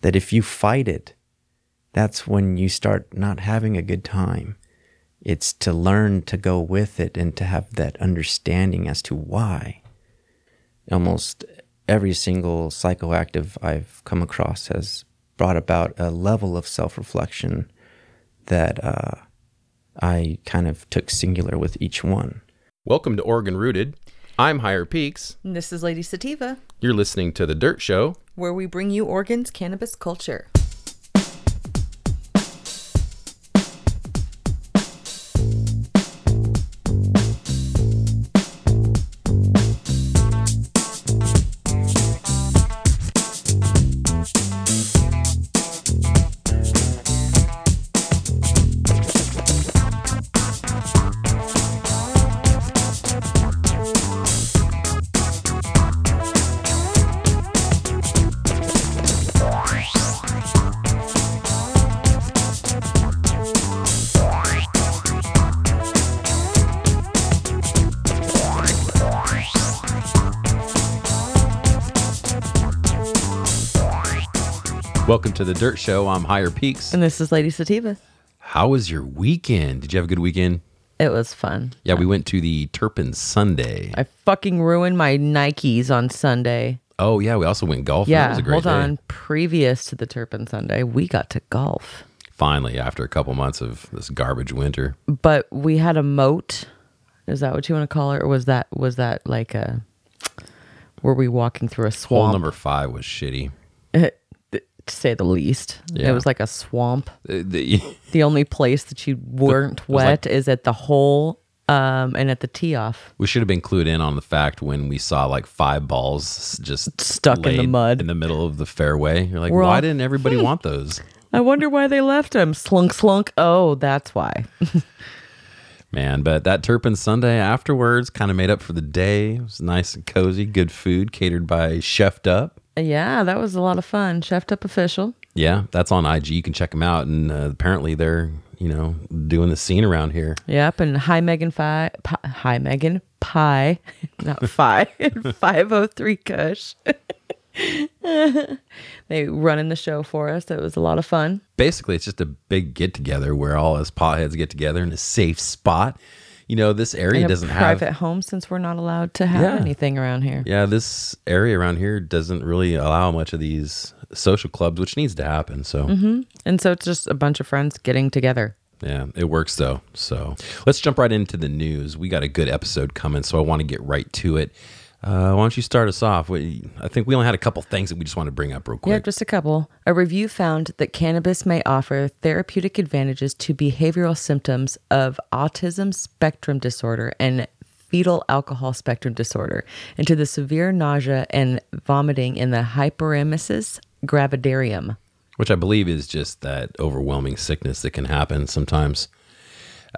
that if you fight it, that's when you start not having a good time. It's to learn to go with it and to have that understanding as to why. Almost every single psychoactive I've come across has brought about a level of self reflection that uh, I kind of took singular with each one. Welcome to Oregon Rooted. I'm Higher Peaks. And This is Lady Sativa, You're listening to The Dirt Show. Where we bring you Oregon's cannabis culture. To The Dirt Show. I'm Higher Peaks. And this is Lady Sativa. How was your weekend? Did you have a good weekend? It was fun. Yeah, we went to the Turpin Sunday. I fucking ruined my Nikes on Sunday. Oh, yeah, we also went golfing. That Yeah, was a great hold day. on. Previous to the Turpin Sunday, we got to golf. Finally, after a couple months of this garbage winter. But we had a moat. Is that what you want to call it? Or was that was that like a were we walking through a swamp? Hole number five was shitty. to say the least. Yeah. It was like a swamp. Uh, the- The only place that you weren't like- wet is at the hole um, and at the tee off. we should have been clued in on the fact when we saw like five balls just Stuck in the mud. in the middle of the fairway. You're like, We're why all- didn't everybody want those? I wonder why they left him. Slunk, slunk. Oh, that's why. Man, but that Turpin Sunday afterwards kind of made up for the day. It was nice and cozy, good food catered by Chefed Up. Yeah, that was a lot of fun. Chefed up official. Yeah, that's on IG. You can check them out. And uh, apparently they're, you know, doing the scene around here. Yep, and hi Megan Phi. Pi, hi Megan Pie, not oh three Kush. they running the show for us. It was a lot of fun. Basically, it's just a big get together where all us potheads get together in a safe spot. You know, this area doesn't have private have. home since we're not allowed to have Yeah. anything around here. Yeah, this area around here doesn't really allow much of these social clubs, which needs to happen. So, Mm-hmm. And so it's just a bunch of friends getting together. Yeah, it works though. So let's jump right into the news. We got a good episode coming, so I want to get right to it. Uh, why don't you start us off? We, I think we only had a couple things that we just want to bring up real quick. Yeah, just a couple. A review found that cannabis may offer therapeutic advantages to behavioral symptoms of autism spectrum disorder and fetal alcohol spectrum disorder, and to the severe nausea and vomiting in the hyperemesis gravidarum. Which I believe is just that overwhelming sickness that can happen sometimes.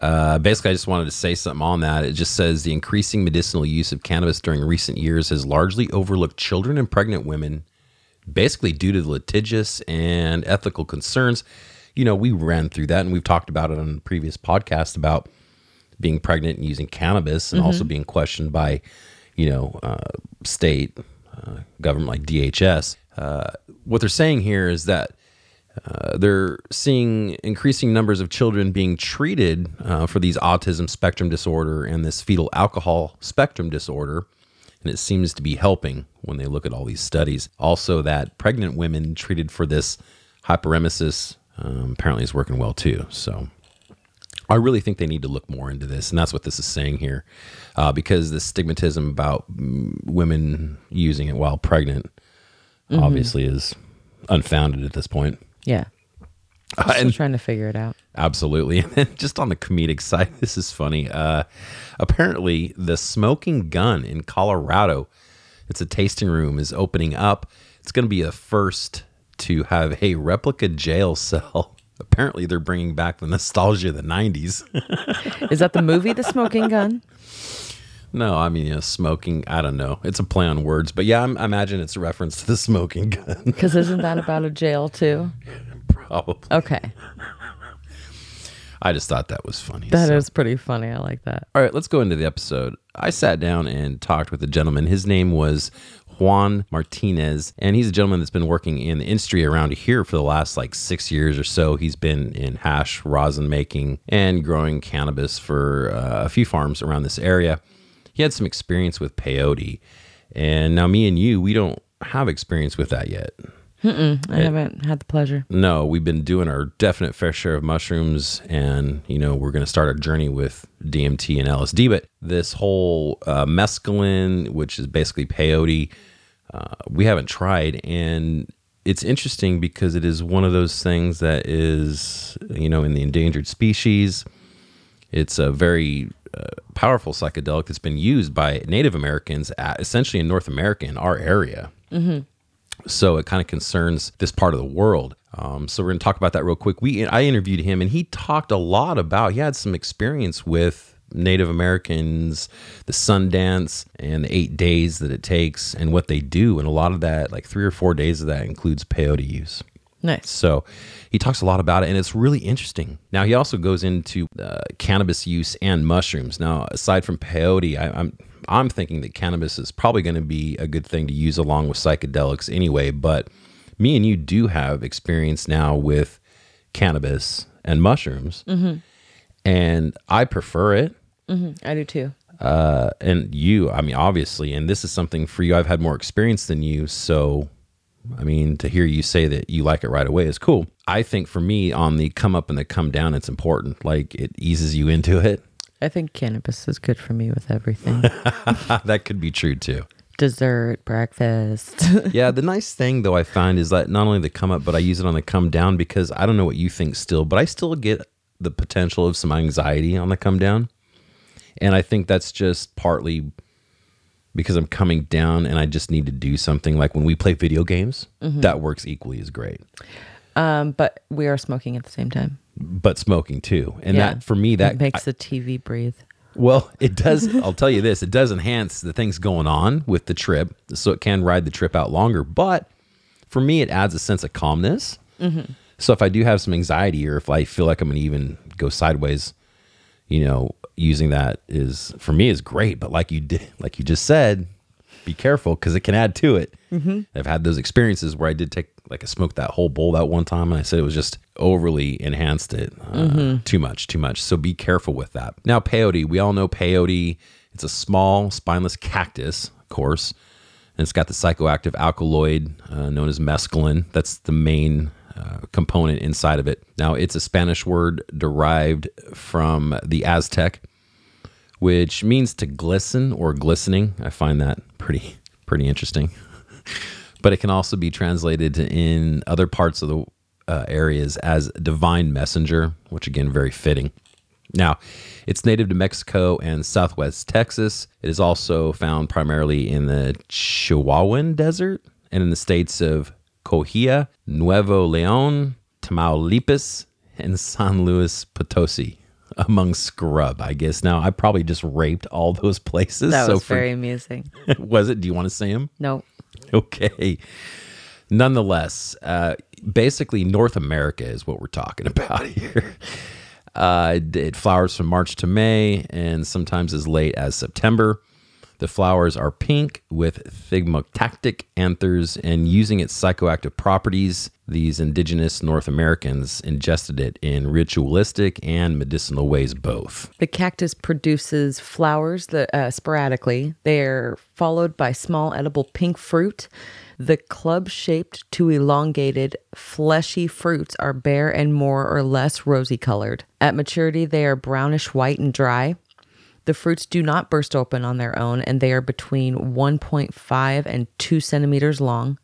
Uh, basically, I just wanted to say something on that. It just says the increasing medicinal use of cannabis during recent years has largely overlooked children and pregnant women, basically due to the litigious and ethical concerns. You know, we ran through that and we've talked about it on the previous podcast about being pregnant and using cannabis and also being questioned by, you know, uh, state uh, government like DHS. Uh, what they're saying here is that uh, they're seeing increasing numbers of children being treated uh, for these autism spectrum disorder and this fetal alcohol spectrum disorder. And it seems to be helping when they look at all these studies. Also, that pregnant women treated for this hyperemesis um, apparently is working well too. So, I really think they need to look more into this, and that's what this is saying here, uh, because the stigmatism about mm, women using it while pregnant obviously is unfounded at this point. Yeah. Uh, and trying to figure it out. absolutely, and then just on the comedic side, this is funny. Uh, apparently, the Smoking Gun in Colorado, it's a tasting room, is opening up. It's going to be the first to have a replica jail cell. Apparently, they're bringing back the nostalgia of the '90s. Is that the movie The Smoking Gun? No, I mean, you know, smoking. I don't know. It's a play on words, but yeah, I'm, I imagine it's a reference to the smoking gun. Because isn't that about a jail too? Probably. Okay. I just thought that was funny. that is so. pretty funny. I like that. All right, let's go into the episode. I sat down and talked with a gentleman. His name was Juan Martinez. And he's a gentleman that's been working in the industry around here for the last like six years or so. He's been in hash rosin making and growing cannabis for uh, a few farms around this area. He had some experience with peyote. And now, me and you, we don't have experience with that yet. I haven't had the pleasure. No, we've been doing our definite fair share of mushrooms, and you know we're going to start our journey with DMT and LSD. But this whole uh, mescaline, which is basically peyote, uh, we haven't tried, and it's interesting because it is one of those things that is you know in the endangered species. It's a very uh, powerful psychedelic that's been used by Native Americans, at, essentially in North America, in our area. So it kind of concerns this part of the world. Um, so we're going to talk about that real quick. We I interviewed him, and he talked a lot about. He had some experience with Native Americans, the Sundance, and the eight days that it takes, and what they do. And a lot of that, like three or four days of that, includes peyote use. Nice. So he talks a lot about it, and it's really interesting. Now he also goes into uh, cannabis use and mushrooms. Now, aside from peyote, I, I'm I'm thinking that cannabis is probably going to be a good thing to use along with psychedelics anyway. But me and you do have experience now with cannabis and mushrooms, and I prefer it. I do too. Uh, and you, I mean, obviously, and this is something for you. I've had more experience than you, so I mean, to hear you say that you like it right away is cool. I think for me, on the come up and the come down, it's important. Like it eases you into it. I think cannabis is good for me with everything. that could be true too. Dessert, breakfast. Yeah, the nice thing though I find is that not only the come up, but I use it on the come down because I don't know what you think still, but I still get the potential of some anxiety on the come down. And I think that's just partly because I'm coming down and I just need to do something. Like when we play video games, that works equally as great. um, but we are smoking at the same time. But smoking too. And Yeah. that for me, that it makes the TV breathe. Well, it does. I'll tell you this: it does enhance the things going on with the trip, so it can ride the trip out longer. But for me, it adds a sense of calmness. So if I do have some anxiety, or if I feel like I'm going to even go sideways, you know, using that is for me is great. But like you did, like you just said, be careful because it can add to it. I've had those experiences where I did take like I smoked that whole bowl that one time, and I said it was just overly enhanced it uh, too much, too much. So be careful with that. Now peyote, we all know peyote. It's a small spineless cactus, of course, and it's got the psychoactive alkaloid uh, known as mescaline. That's the main uh, component inside of it. Now it's a Spanish word derived from the Aztec which means to glisten or glistening. I find that pretty pretty interesting. but it can also be translated in other parts of the uh, areas as divine messenger, which again very fitting. Now, it's native to Mexico and southwest Texas. It is also found primarily in the Chihuahuan Desert and in the states of Coahuila, Nuevo Leon, Tamaulipas, and San Luis Potosi among scrub, I guess. Now, I probably just raped all those places. That so was for- very amusing. was it? Do you want to say them? No. Okay. Nonetheless, uh, basically, North America is what we're talking about here. Uh, it- it flowers from March to May and sometimes as late as September. The flowers are pink with thigmoctactic anthers, and using its psychoactive properties, these indigenous North Americans ingested it in ritualistic and medicinal ways both. The cactus produces flowers that uh, sporadically. They're followed by small edible pink fruit. The club-shaped to elongated, fleshy fruits are bare and more or less rosy colored. At maturity, they are brownish white and dry. The fruits do not burst open on their own, and they are between 1.5 and 2 centimeters long.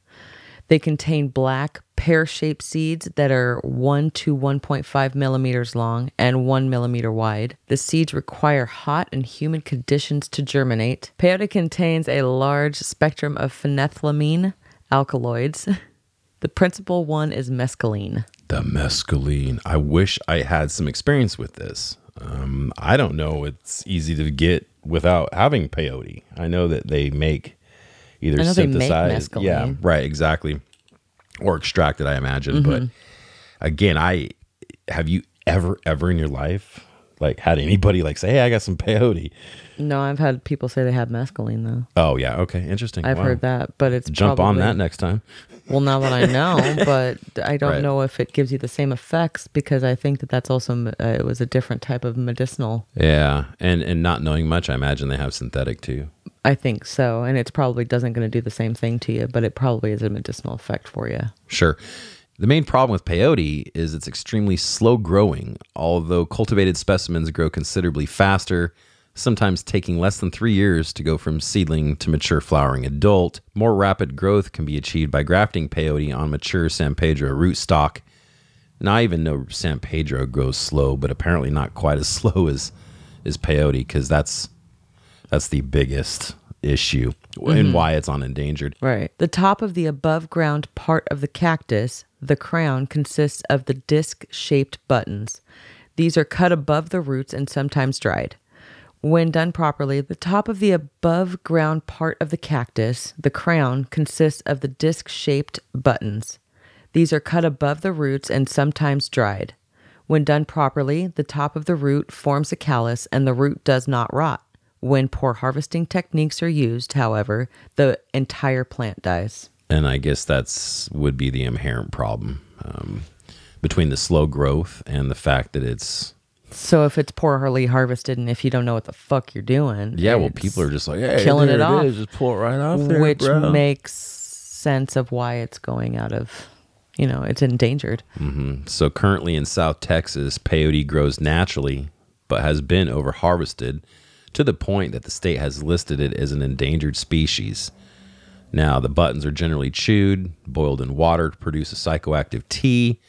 They contain black, pear shaped seeds that are 1 to 1.5 millimeters long and 1 millimeter wide. The seeds require hot and humid conditions to germinate. Peyote contains a large spectrum of phenethylamine alkaloids. The principal one is mescaline. The mescaline. I wish I had some experience with this. Um, I don't know. It's easy to get without having peyote. I know that they make either they make synthesized, yeah, right, exactly, or extracted. I imagine, but Mm-hmm. again, I have you ever, ever in your life like had anybody like say, "Hey, I got some peyote." No, I've had people say they have mescaline though. Oh yeah, okay, interesting. I've Wow. heard that, but it's Jump on that next time. Well, now that I know, but I don't Right. know if it gives you the same effects because I think that that's also uh, it was a different type of medicinal. Yeah, and and not knowing much, I imagine they have synthetic too. I think so, and it's probably doesn't going to do the same thing to you, but it probably is a medicinal effect for you. Sure. The main problem with peyote is it's extremely slow growing, although cultivated specimens grow considerably faster, sometimes taking less than three years to go from seedling to mature flowering adult. More rapid growth can be achieved by grafting peyote on mature San Pedro rootstock. Now, I even know San Pedro grows slow, but apparently not quite as slow as, as peyote because that's, that's the biggest issue and mm-hmm. why it's on endangered. Right. The top of the above ground part of the cactus, the crown, consists of the disc shaped buttons. These are cut above the roots and sometimes dried. When done properly, the top of the above ground part of the cactus, the crown, consists of the disc shaped buttons. These are cut above the roots and sometimes dried. When done properly, the top of the root forms a callus and the root does not rot. When poor harvesting techniques are used, however, the entire plant dies. And I guess that's would be the inherent problem um, between the slow growth and the fact that it's So if it's poorly harvested and if you don't know what the fuck you're doing, yeah. Well, people are just like, hey, killing there it off, is, Just pull it right off there, which bro. makes sense of why it's going out of, you know, it's endangered. so currently in South Texas, peyote grows naturally, but has been over harvested to the point that the state has listed it as an endangered species. Now, the buttons are generally chewed, boiled in water to produce a psychoactive tea.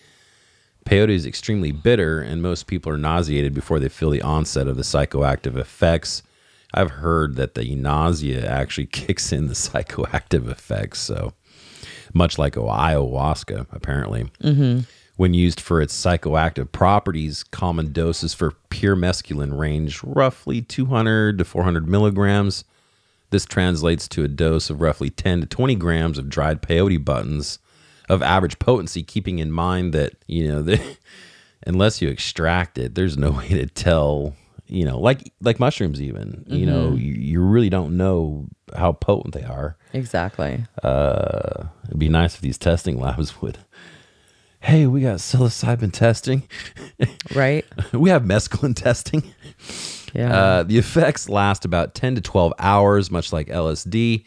Peyote is extremely bitter, and most people are nauseated before they feel the onset of the psychoactive effects. I've heard that the nausea actually kicks in the psychoactive effects, so much like ayahuasca, apparently. Mm-hmm. When used for its psychoactive properties, common doses for pure mescaline range roughly 200 to 400 milligrams. This translates to a dose of roughly 10 to 20 grams of dried peyote buttons of average potency, keeping in mind that, you know, the, unless you extract it, there's no way to tell, you know, like like mushrooms even, you know, you, you really don't know how potent they are. Exactly. Uh, it'd be nice if these testing labs would, hey, we got psilocybin testing. Right? we have mescaline testing. Yeah. Uh, the effects last about 10 to 12 hours, much like LSD,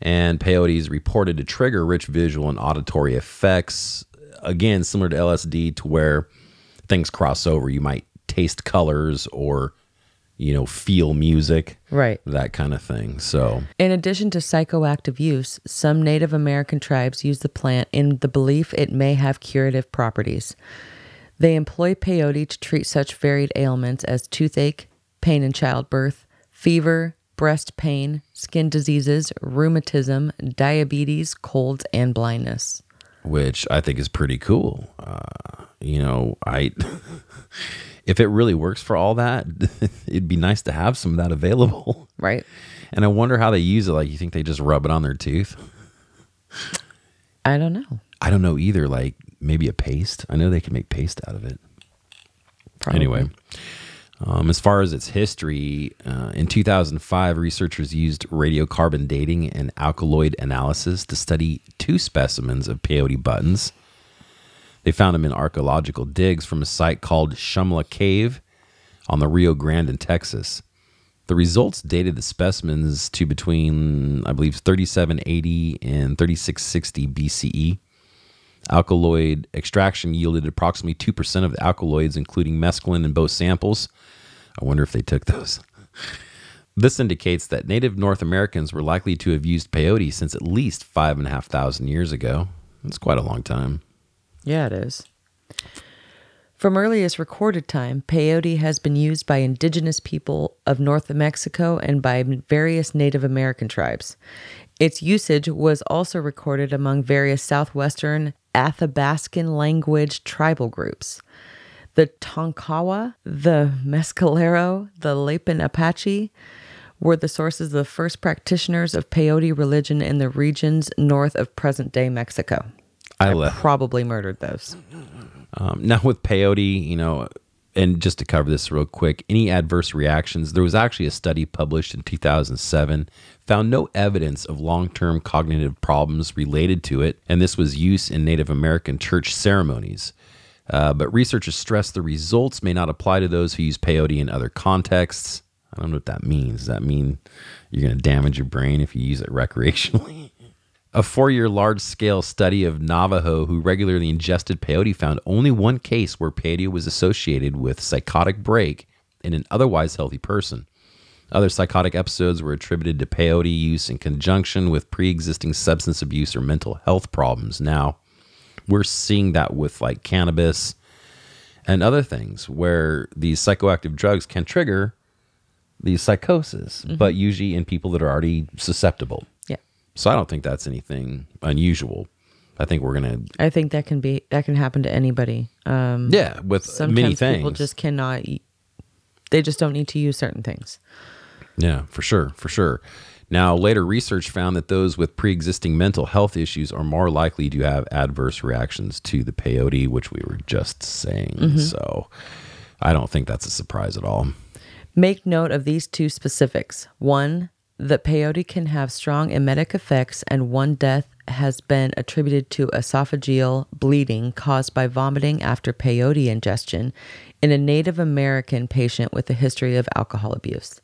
and peyote is reported to trigger rich visual and auditory effects. Again, similar to LSD, to where things cross over. You might taste colors or, you know, feel music, right. that kind of thing. So, In addition to psychoactive use, some Native American tribes use the plant in the belief it may have curative properties. They employ peyote to treat such varied ailments as toothache, pain in childbirth, fever, breast pain, skin diseases, rheumatism, diabetes, colds, and blindness. which I think is pretty cool. Uh, you know, I if it really works for all that, it'd be nice to have some of that available. Right? And I wonder how they use it. Like, you think they just rub it on their tooth? I don't know. I don't know either. Like, maybe a paste. I know they can make paste out of it. Probably. Anyway, um, as far as its history, uh, in 2005, researchers used radiocarbon dating and alkaloid analysis to study two specimens of peyote buttons. They found them in archaeological digs from a site called Shumla Cave on the Rio Grande in Texas. The results dated the specimens to between, I believe, 3780 and 3660 BCE. Alkaloid extraction yielded approximately 2% of the alkaloids, including mescaline, in both samples. I wonder if they took those. This indicates that native North Americans were likely to have used peyote since at least five and a half thousand years ago. That's quite a long time. Yeah, it is. From earliest recorded time, peyote has been used by indigenous people of North Mexico and by various Native American tribes. Its usage was also recorded among various southwestern Athabascan language tribal groups. The Tonkawa, the Mescalero, the Lipan Apache were the sources of the first practitioners of peyote religion in the regions north of present day Mexico. I love Probably murdered those. Um, now with peyote, you know, and just to cover this real quick, any adverse reactions, there was actually a study published in 2007 found no evidence of long-term cognitive problems related to it, and this was use in Native American church ceremonies. Uh, but researchers stress the results may not apply to those who use peyote in other contexts. I don't know what that means. Does that mean you're going to damage your brain if you use it recreationally? A four year large scale study of Navajo who regularly ingested peyote found only one case where peyote was associated with psychotic break in an otherwise healthy person. Other psychotic episodes were attributed to peyote use in conjunction with pre existing substance abuse or mental health problems. Now, we're seeing that with like cannabis and other things where these psychoactive drugs can trigger these psychosis, mm-hmm. but usually in people that are already susceptible. So I don't think that's anything unusual. I think we're gonna I think that can be that can happen to anybody. Um, yeah with sometimes many things. people just cannot. They just don't need to use certain things. Yeah, for sure, for sure. Now, later research found that those with pre-existing mental health issues are more likely to have adverse reactions to the peyote, which we were just saying. So, I don't think that's a surprise at all. Make note of these two specifics. One, that peyote can have strong emetic effects, and one death has been attributed to esophageal bleeding caused by vomiting after peyote ingestion in a Native American patient with a history of alcohol abuse.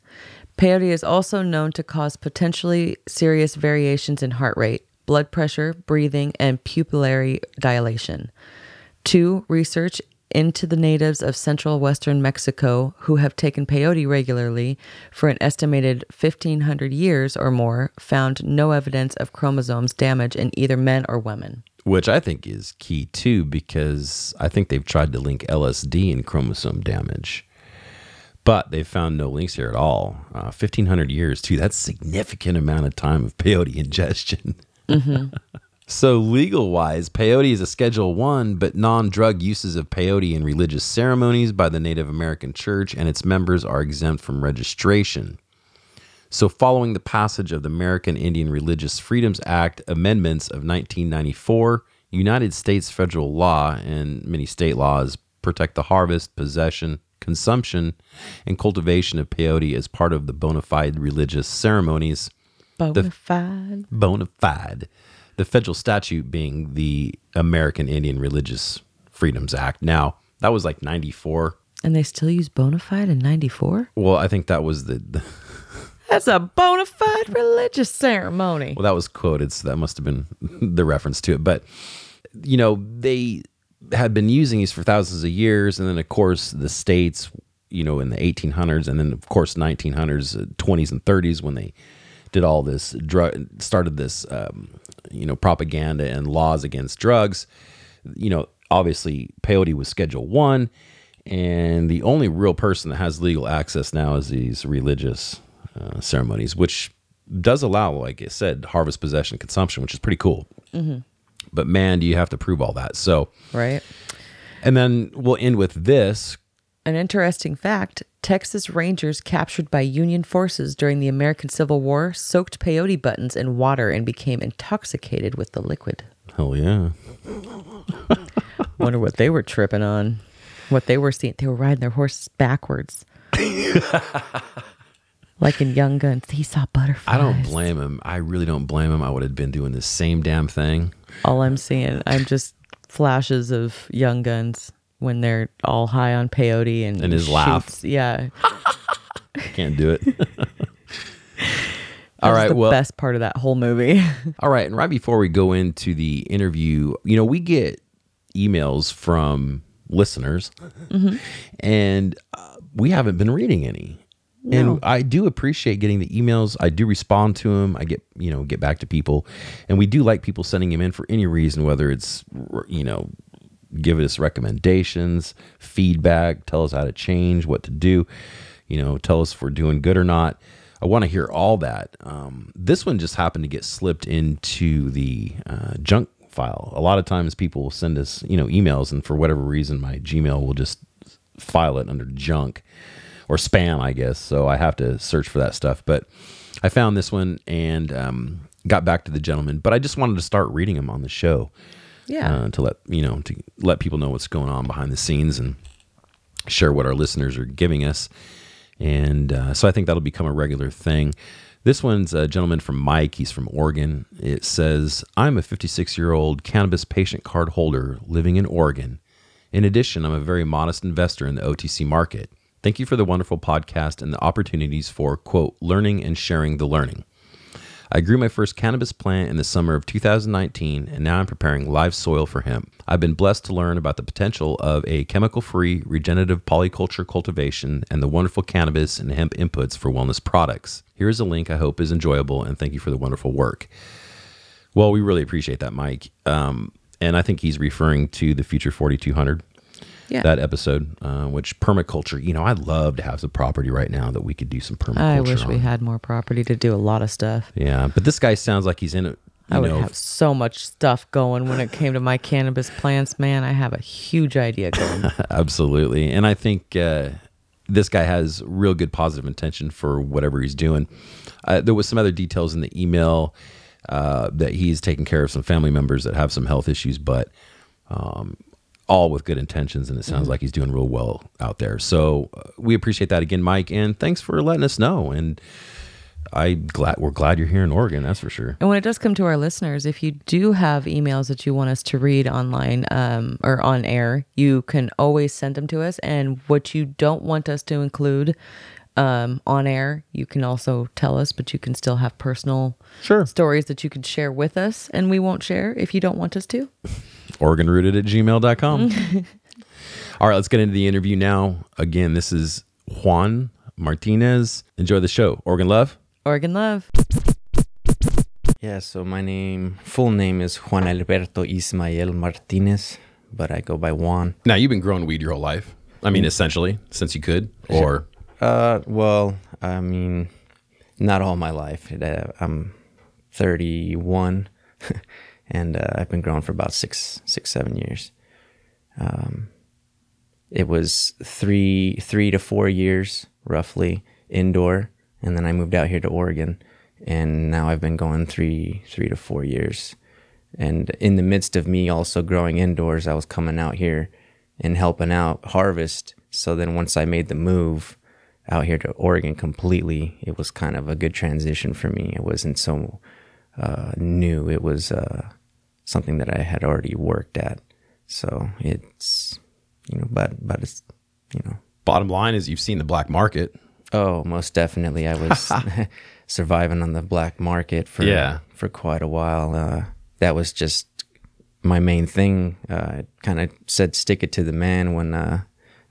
Peyote is also known to cause potentially serious variations in heart rate, blood pressure, breathing, and pupillary dilation. Two, research into the natives of central western Mexico who have taken peyote regularly for an estimated 1500 years or more found no evidence of chromosomes damage in either men or women. Which I think is key too, because I think they've tried to link LSD and chromosome damage, but they've found no links here at all. Uh, 1500 years, too. That's significant amount of time of peyote ingestion. So legal wise, peyote is a Schedule One, but non-drug uses of peyote in religious ceremonies by the Native American Church and its members are exempt from registration. So, following the passage of the American Indian Religious Freedoms Act amendments of 1994, United States federal law and many state laws protect the harvest, possession, consumption, and cultivation of peyote as part of the bona fide religious ceremonies Bona fide. bona fide. The federal statute being the American Indian Religious Freedoms Act. Now, that was like 94. And they still use bona fide in 94? Well, I think that was the, the That's a bona fide religious ceremony. well, that was quoted, so that must have been the reference to it. But, you know, they had been using these for thousands of years. And then, of course, the states, you know, in the 1800s, and then, of course, 1900s, uh, 20s, and 30s, when they did all this drug, started this, um, you know, propaganda and laws against drugs. You know, obviously, peyote was Schedule One, and the only real person that has legal access now is these religious uh, ceremonies, which does allow, like I said, harvest, possession, consumption, which is pretty cool. But man, do you have to prove all that? So, Right? and then we'll end with this. An interesting fact Texas Rangers captured by Union forces during the American Civil War soaked peyote buttons in water and became intoxicated with the liquid. Hell yeah. Wonder what they were tripping on. What they were seeing. They were riding their horses backwards. like in Young Guns, he saw butterflies. I don't blame him. I really don't blame him. I would have been doing the same damn thing. All I'm seeing, I'm just flashes of Young Guns when they're all high on peyote and And his laugh. Yeah, Can't do it. All the Well, best part of that whole movie. All right. And right before we go into the interview, you know, we get emails from listeners and uh, we haven't been reading any. And I do appreciate getting the emails. I do respond to them. I get, you know, get back to people. And we do like people sending them in for any reason, whether it's, you know, give us recommendations, feedback, tell us how to change, what to do, you know, tell us if we're doing good or not. I want to hear all that. Um, this one just happened to get slipped into the uh, junk file. A lot of times people will send us, you know, emails, and for whatever reason, my Gmail will just file it under junk or spam, I guess. So I have to search for that stuff. But I found this one and um, got back to the gentleman. But I just wanted to start reading them on the show yeah. uh, to let you know to let people know what's going on behind the scenes and share what our listeners are giving us. And uh, so I think that'll become a regular thing. This one's a gentleman from Mike. He's from Oregon. It says, I'm a 56 year old cannabis patient card holder living in Oregon. In addition, I'm a very modest investor in the OTC market. Thank you for the wonderful podcast and the opportunities for, quote, learning and sharing the learning. I grew my first cannabis plant in the summer of 2019, and now I'm preparing live soil for hemp. I've been blessed to learn about the potential of a chemical free regenerative polyculture cultivation and the wonderful cannabis and hemp inputs for wellness products. Here is a link I hope is enjoyable, and thank you for the wonderful work. Well, we really appreciate that, Mike. Um, and I think he's referring to the Future 4200 Yeah. that episode, uh, which permaculture. You know, I'd love to have some property right now that we could do some permaculture. I wish we had more property to do a lot of stuff. Yeah, but this guy sounds like he's in it. I would know, have so much stuff going when it came to my cannabis plants, man. I have a huge idea going. absolutely, and I think uh, this guy has real good positive intention for whatever he's doing. Uh, there was some other details in the email uh, that he's taking care of some family members that have some health issues, but um, all with good intentions, and it sounds like he's doing real well out there. So uh, we appreciate that again, Mike, and thanks for letting us know. And I glad we're glad you're here in Oregon. That's for sure. And when it does come to our listeners, if you do have emails that you want us to read online um, or on air, you can always send them to us. And what you don't want us to include um, on air, you can also tell us, but you can still have personal Sure. stories that you could share with us, and we won't share if you don't want us to. OregonRooted at gmail.com. All right, let's get into the interview now. Again, this is Juan Martinez. Enjoy the show. Oregon Love. Oregon Love. Yeah, so my name, full name is Juan Alberto Ismael Martinez, but I go by Juan. Now, you've been growing weed your whole life. I mean, essentially, since you could, or Uh, well, I mean, not all my life. Uh, I'm 31, and uh, I've been growing for about six, six, seven years. Um, it was three, three to four years roughly indoor, and then I moved out here to Oregon, and now I've been going three, three to four years. And in the midst of me also growing indoors, I was coming out here and helping out harvest. So then once I made the move out here to Oregon completely, it was kind of a good transition for me. It wasn't so uh, new. It was uh, something that I had already worked at. So it's, you know, but, but it's, you know, bottom line is you've seen the black market. Oh, most definitely. I was surviving on the black market for Yeah. for quite a while. Uh, that was just my main thing. Uh, kind of said stick it to the man when uh,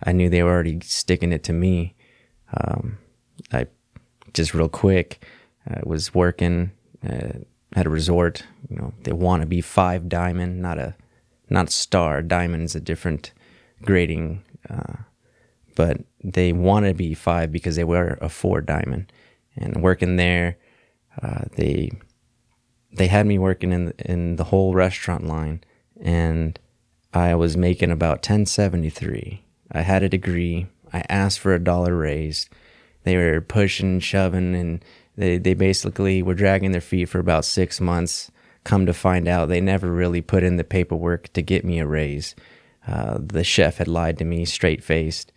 I knew they were already sticking it to me. Um, I just real quick uh, was working uh, at a resort. You know, they want to be five diamond, not a not star. Diamond's a different grading. Uh, but they wanted to be five because they were a four diamond. And working there, uh, they they had me working in in the whole restaurant line, and I was making about ten seventy three. I had a degree. I asked for a dollar raise. They were pushing, shoving, and they they basically were dragging their feet for about six months. Come to find out, they never really put in the paperwork to get me a raise. Uh, the chef had lied to me straight faced.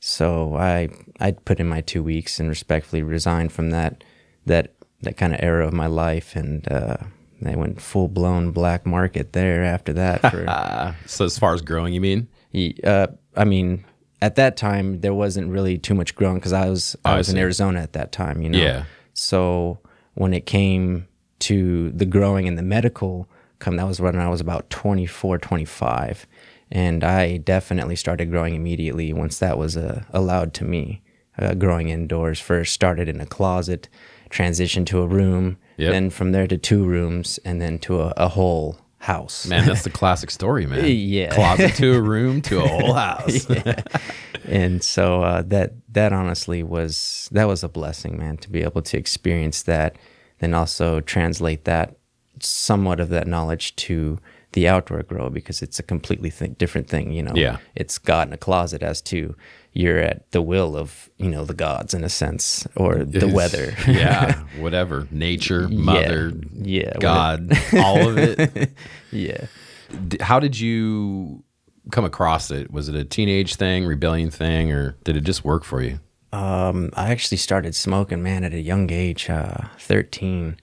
So I I put in my two weeks and respectfully resigned from that that that kind of era of my life, and uh, I went full blown black market there after that. For so as far as growing, you mean? Uh, I mean, at that time there wasn't really too much growing because I was I I was in. Arizona at that time, you know. Yeah. So when it came to the growing and the medical, come that was when I was about 24, 25. and I definitely started growing immediately once that was uh, allowed to me. Uh, growing indoors first started in a closet, transitioned to a room, Yep. then from there to two rooms, and then to a, a whole house. Man, that's the classic story, man. Yeah. Closet to a room to a whole house. and so uh, that that honestly was that was a blessing, man, to be able to experience that, then also translate that somewhat of that knowledge to the outdoor grow because it's a completely th- different thing, you know. Yeah. it's God in a closet as to you're at the will of you know the gods in a sense or the weather. yeah. Whatever. Nature, mother, yeah, what- God, all of it. yeah. How did you come across it? Was it a teenage thing, rebellion thing, or did it just work for you? Um, I actually started smoking, man, at a young age, uh, 13.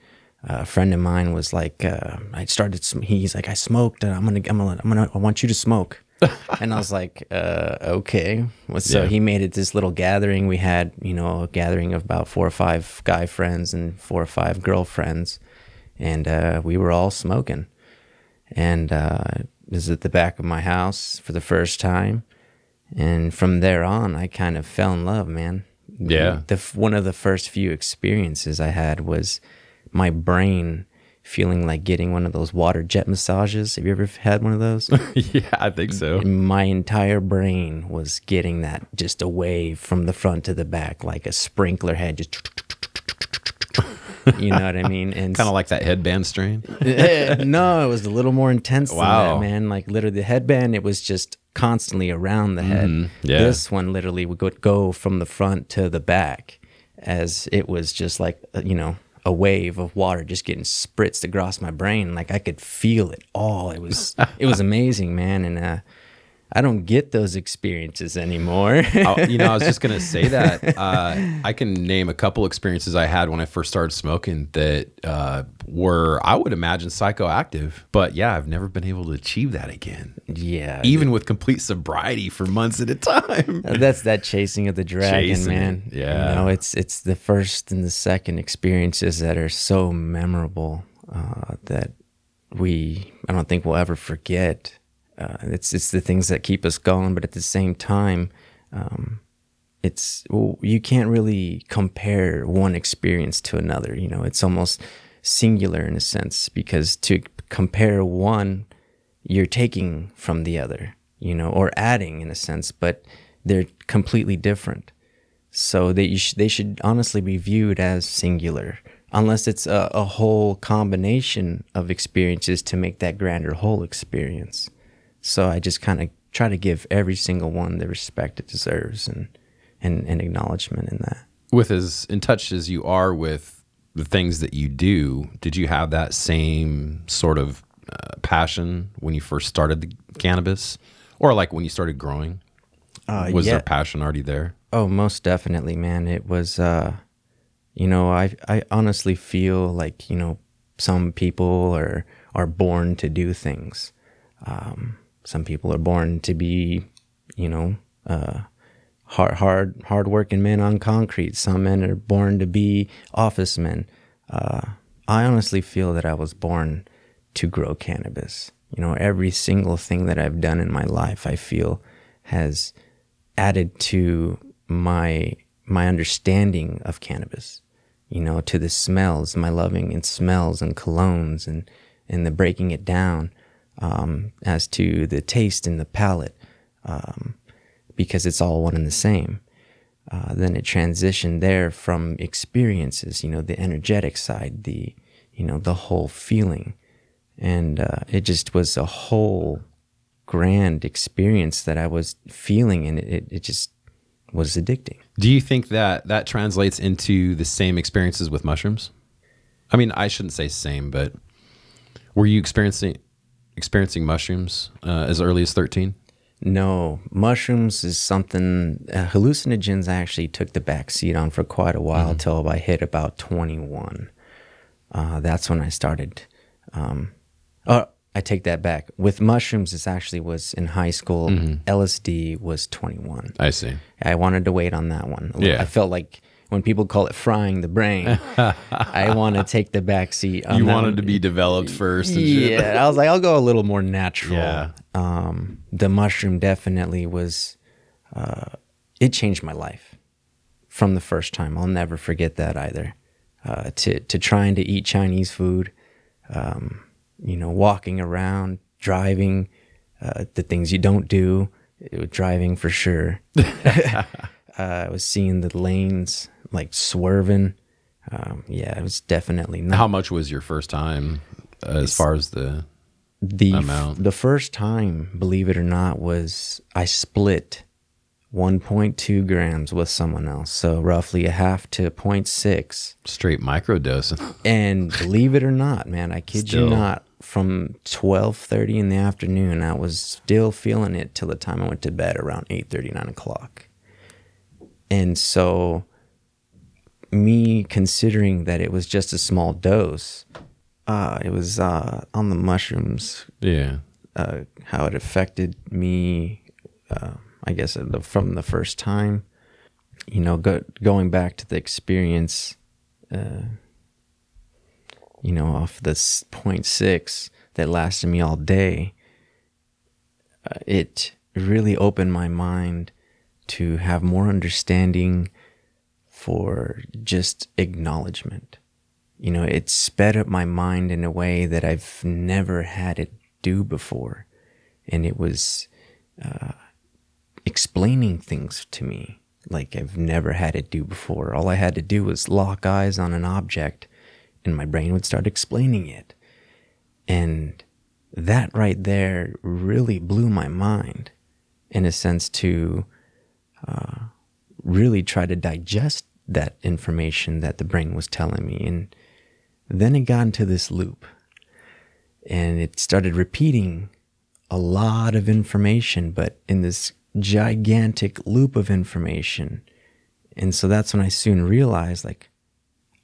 Uh, a friend of mine was like, uh, I started, sm- he's like, I smoked and I'm to, I'm to, I'm to, I want you to smoke. and I was like, uh, okay. So Yeah. he made it this little gathering. We had, you know, a gathering of about four or five guy friends and four or five girlfriends. And, uh, we were all smoking. And, uh, it was at the back of my house for the first time. And from there on, I kind of fell in love, man. Yeah. The, one of the first few experiences I had was my brain feeling like getting one of those water jet massages. Have you ever had one of those? yeah, I think so. my entire brain was getting that just away from the front to the back, like a sprinkler head, just. You know what I mean? And Kind of like that headband strain. Eh, no, it was a little more intense than Wow. that, man. Like literally, the headband, it was just constantly around the head. Mm-hmm. yeah. This one literally would go, go from the front to the back, as it was just like uh, you know a wave of water just getting spritzed across my brain. Like I could feel it all. It was it was amazing, man. And uh, I don't get those experiences anymore. You know, I was just gonna say that uh, I can name a couple experiences I had when I first started smoking that uh, were, I would imagine, psychoactive. But yeah, I've never been able to achieve that again, yeah, even with complete sobriety for months at a time. That's that chasing of the dragon, Chasing man. yeah. you know, it's it's the first and the second experiences that are so memorable uh, that we I don't think we'll ever forget. Uh, it's it's the things that keep us going, but at the same time, um, it's well, you can't really compare one experience to another. You know, it's almost singular in a sense because to compare one, you're taking from the other. You know, or adding in a sense, but they're completely different. So they sh- they should honestly be viewed as singular, unless it's a, a whole combination of experiences to make that grander whole experience. So I just kind of try to give every single one the respect it deserves and and, and acknowledgement in that. with as in touch as you are with the things that you do, did you have that same sort of uh, passion when you first started the cannabis, or like when you started growing? Uh, Was yeah. there passion already there? Oh, most definitely, man. It was, uh, you know, I I honestly feel like you know some people are are born to do things. Um, some people are born to be, you know, uh, hard hard hard working men on concrete. Some men are born to be office men. Uh, I honestly feel that I was born to grow cannabis. You know, every single thing that I've done in my life, I feel has added to my my understanding of cannabis you know to the smells my loving in smells and colognes and and the breaking it down um, as to the taste and the palate um, because it's all one and the same uh, then it transitioned there from experiences you know the energetic side the you know the whole feeling and uh, it just was a whole grand experience that I was feeling, and it, it just was addicting. Do you think that that translates into the same experiences with mushrooms? I mean, I shouldn't say same, but were you experiencing experiencing mushrooms uh, as early as thirteen? No, mushrooms is something, uh, hallucinogens I actually took the back seat on for quite a while till I hit about 21. Uh, that's when I started. Um, oh, I take that back. With mushrooms, this actually was in high school. LSD was 21. I see. I wanted to wait on that one. Yeah. I felt like when people call it frying the brain, I want to take the back seat. On You wanted one. to be developed first. Yeah, I was like, I'll go a little more natural. Yeah. Um, the mushroom definitely was. Uh, it changed my life from the first time. I'll never forget that either. Uh, to to trying to eat Chinese food, um, you know, walking around, driving, uh, the things you don't do. Driving for sure. uh, I was seeing the lanes like swerving. Um, yeah, it was definitely not How much was your first time uh, as far as the the f- amount. the first time, believe it or not, was I split 1.2 grams with someone else, so roughly a half to 0.6. straight microdosing? And believe it or not, man, I kid Still. you not, from 12.30 in the afternoon i was still feeling it till the time i went to bed around 8.30 9 o'clock and so me considering that it was just a small dose uh, it was uh, on the mushrooms Yeah. uh, how it affected me, uh, I guess, from the first time. You know, go, going back to the experience, uh, you know, off this point six that lasted me all day, uh, it really opened my mind to have more understanding for just acknowledgement you know, it sped up my mind in a way that I've never had it do before. And it was uh, explaining things to me like I've never had it do before. All I had to do was lock eyes on an object and my brain would start explaining it. And that right there really blew my mind in a sense to uh, really try to digest that information that the brain was telling me. And then it got into this loop and it started repeating a lot of information, but in this gigantic loop of information. And so that's when I soon realized like,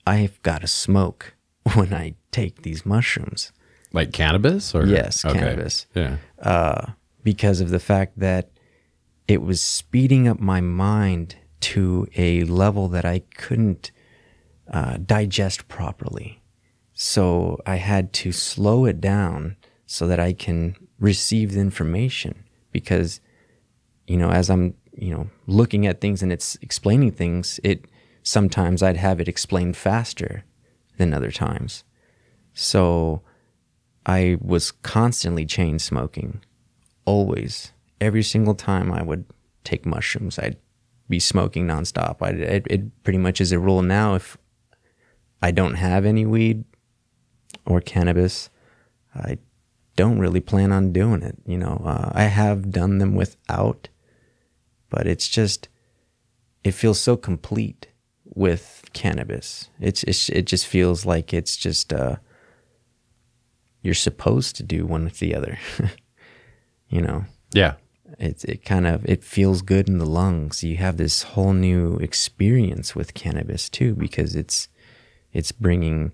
I've got to smoke when I take these mushrooms. Like cannabis or Yes, cannabis. Yeah. uh, because of the fact that it was speeding up my mind to a level that I couldn't uh, digest properly. So I had to slow it down so that I can receive the information because, you know, as I'm, you know, looking at things and it's explaining things, it sometimes I'd have it explained faster than other times. So I was constantly chain smoking, always. Every single time I would take mushrooms, I'd be smoking nonstop. I, it, it pretty much is a rule now. If I don't have any weed or cannabis, I don't really plan on doing it. You know, uh, I have done them without, but it's just, it feels so complete with cannabis. It's, it's it just feels like it's just uh, you're supposed to do one with the other. you know, Yeah. It it kind of it feels good in the lungs. You have this whole new experience with cannabis too because it's it's bringing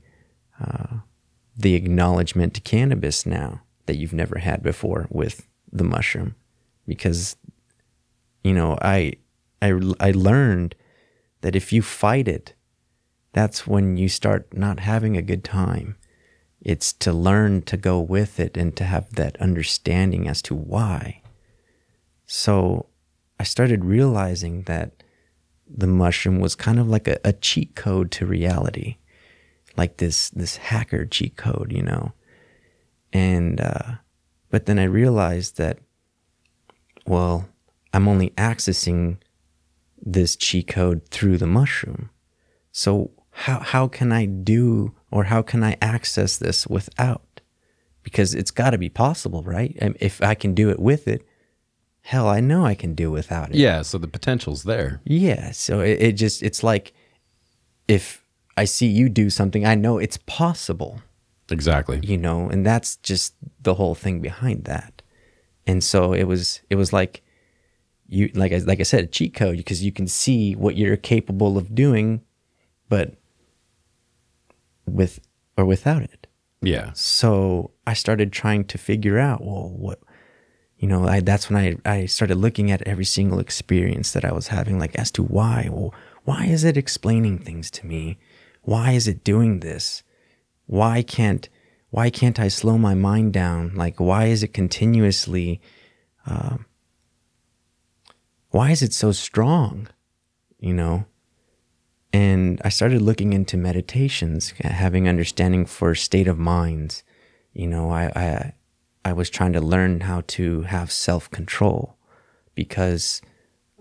uh, the acknowledgement to cannabis now that you've never had before with the mushroom. Because you know I I I learned that if you fight it that's when you start not having a good time. It's to learn to go with it and to have that understanding as to why so I started realizing that the mushroom was kind of like a, a cheat code to reality, like this this hacker cheat code, you know. And uh, but then I realized that, well, I'm only accessing this cheat code through the mushroom. So how how can I do or how can I access this without? Because it's got to be possible, right? If I can do it with it, hell, I know I can do without it. Yeah. So the potential's there. Yeah. So it, it just, it's like if I see you do something, I know it's possible, Exactly. you know, and that's just the whole thing behind that. And so it was, it was like you, like I, like I said, a cheat code because you can see what you're capable of doing, but with or without it. Yeah. So I started trying to figure out, well, what, you know, I, that's when I, I started looking at every single experience that I was having, like as to why, well, why is it explaining things to me? Why is it doing this? Why can't, why can't I slow my mind down? Like, why is it continuously, um, why is it so strong? You know, and I started looking into meditations, having understanding for state of minds. You know, I I, I was trying to learn how to have self control because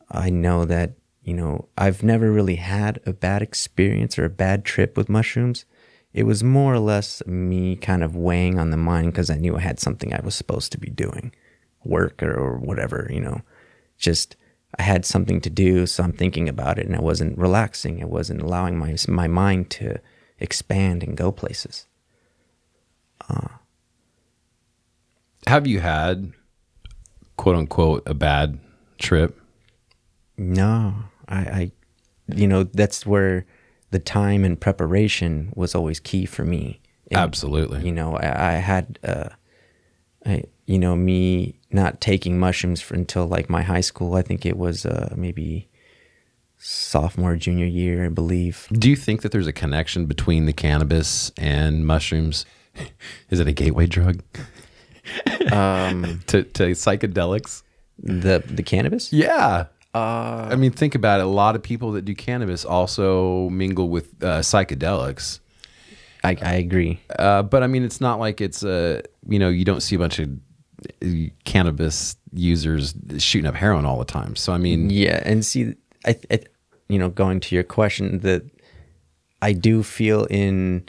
I know that you know I've never really had a bad experience or a bad trip with mushrooms. It was more or less me kind of weighing on the mind because I knew I had something I was supposed to be doing, work or, or whatever. You know, just I had something to do, so I'm thinking about it, and I wasn't relaxing. I wasn't allowing my my mind to expand and go places. Uh, Have you had quote unquote a bad trip? No, I, I, you know, that's where the time and preparation was always key for me. And, Absolutely. You know, I, I had, uh, I, you know, me not taking mushrooms for, until like my high school. I think it was uh, maybe sophomore, junior year, I believe. Do you think that there's a connection between the cannabis and mushrooms? Is it a gateway drug Um, to, to psychedelics? the the cannabis. Yeah. I mean, think about it. A lot of people that do cannabis also mingle with uh, psychedelics. I, I agree. Uh, but I mean, it's not like it's a you know you don't see a bunch of uh, cannabis users shooting up heroin all the time. So I mean, Yeah, and see, I, I, you know, going to your question, that I do feel in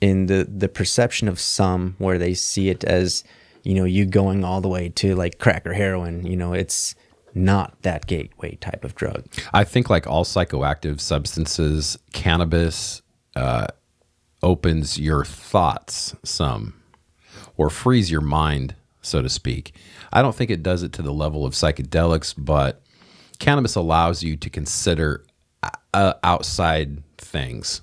in the the perception of some where they see it as, you know, you going all the way to like crack or heroin. You know, it's not that gateway type of drug. I think like all psychoactive substances, cannabis uh, opens your thoughts some, or frees your mind, so to speak. I don't think it does it to the level of psychedelics, but cannabis allows you to consider uh, outside things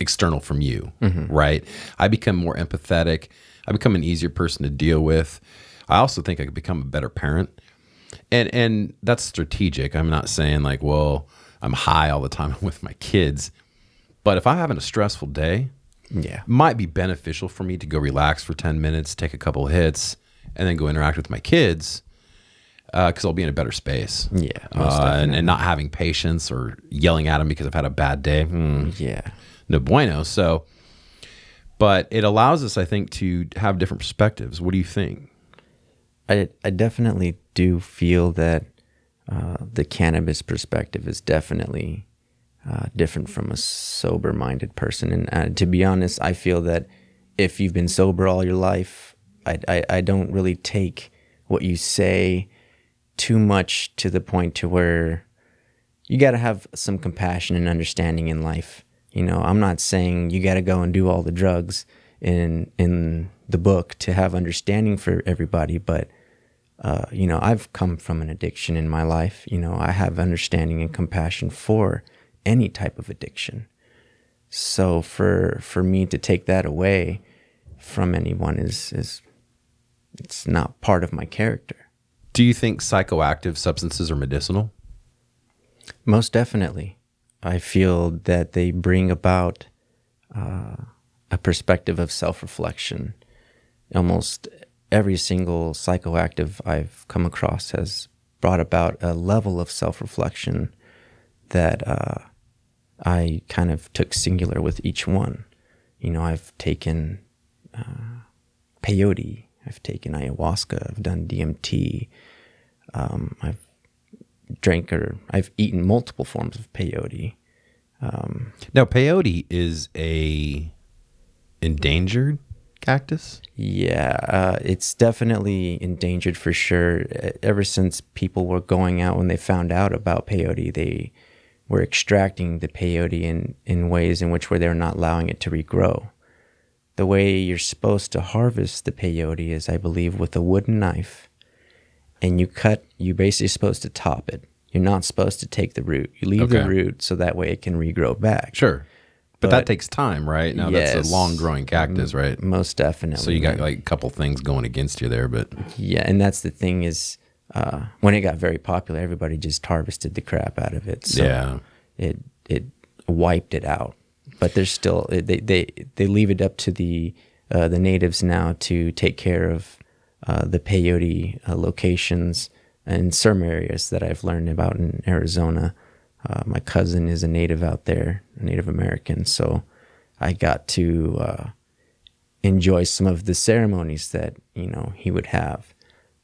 external from you, right? I become more empathetic. I become an easier person to deal with. I also think I could become a better parent. And and that's strategic. I'm not saying like, well, I'm high all the time with my kids. But if I'm having a stressful day, Yeah, it might be beneficial for me to go relax for 10 minutes, take a couple hits, and then go interact with my kids because I'll be in a better space. Yeah, Uh, and, and not having patience or yelling at them because I've had a bad day. Hmm yeah, no bueno. So, but it allows us, I think, to have different perspectives. What do you think? I I definitely do feel that uh, the cannabis perspective is definitely uh, different from a sober minded person. And uh, to be honest, I feel that if you've been sober all your life, I, I, I don't really take what you say too much to the point to where you got to have some compassion and understanding in life. You know, I'm not saying you got to go and do all the drugs in in the book to have understanding for everybody, but uh, you know, I've come from an addiction in my life. You know, I have understanding and compassion for any type of addiction. So for for me to take that away from anyone is is it's not part of my character. Do you think psychoactive substances are medicinal? Most definitely. I feel that they bring about uh, a perspective of self reflection. Almost every single psychoactive I've come across has brought about a level of self reflection that uh, I kind of took singular with each one. You know, I've taken uh, peyote, I've taken ayahuasca, I've done DMT, um, I've drank or I've eaten multiple forms of peyote. Now, peyote is a endangered cactus. Yeah, uh, it's definitely endangered for sure. Ever since people were going out when they found out about peyote, they were extracting the peyote in, in ways in which where they're not allowing it to regrow. The way you're supposed to harvest the peyote is, I believe, with a wooden knife, and you cut. You're basically supposed to top it. You're not supposed to take the root. You leave the Okay. root so that way it can regrow back. Sure. But, that But- takes time, right? Now that's Yes. a long growing cactus, right? Most definitely. So you got like a couple things going against you there, but Yeah, and that's the thing is, uh, when it got very popular, everybody just harvested the crap out of it. So Yeah. it it wiped it out. But there's still they they they leave it up to the uh, the natives now to take care of uh, the peyote uh, locations in some areas that I've learned about in Arizona. Uh, my cousin is a native out there, a Native American, so I got to uh, enjoy some of the ceremonies that you know he would have.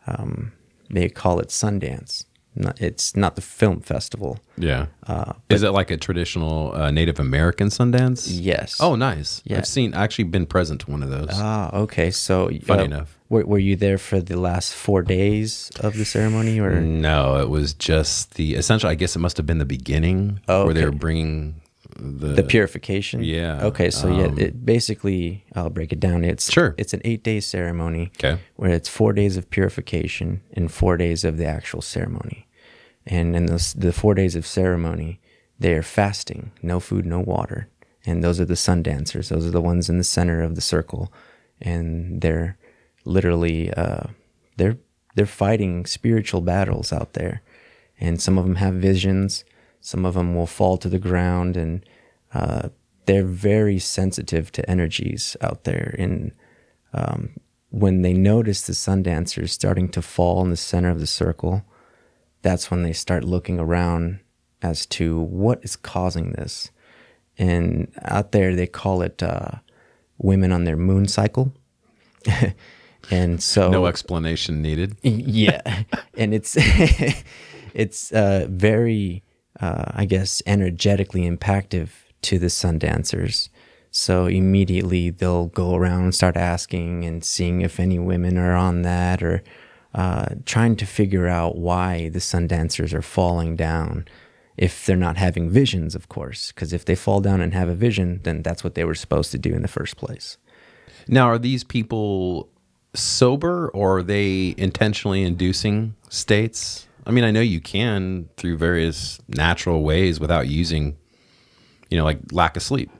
Um, they call it Sundance. Not, it's not the film festival. yeah. Uh, Is it like a traditional uh, Native American Sundance? Yes. Oh, nice. Yeah. I've seen actually been present to one of those. Ah, okay. So, Funny uh, enough. Were, were you there for the last four days of the ceremony, or No, it was just the essential. I guess it must have been the beginning Oh, where they okay. were bringing the, the purification. Yeah, Okay, so yeah, um, it basically I'll break it down. It's Sure. It's an eight day ceremony. Okay. Where it's four days of purification and four days of the actual ceremony, and in those the four days of ceremony, they are fasting, no food, no water, and those are the sun dancers. Those are the ones in the center of the circle, and they're literally uh, they're they're fighting spiritual battles out there, and some of them have visions. Some of them will fall to the ground, and uh, they're very sensitive to energies out there. And um, when they notice the sun dancers starting to fall in the center of the circle, that's when they start looking around as to what is causing this. And out there, they call it uh, women on their moon cycle. and so no explanation needed. yeah. And it's it's uh, very uh, i guess energetically impactive to the sun dancers. So immediately they'll go around and start asking and seeing if any women are on that or uh, trying to figure out why the sun dancers are falling down. If they're not having visions of course because if they fall down and have a vision then that's what they were supposed to do in the first place. Now, are these people sober or are they intentionally inducing states? I mean, I know you can through various natural ways without using, you know, like lack of sleep.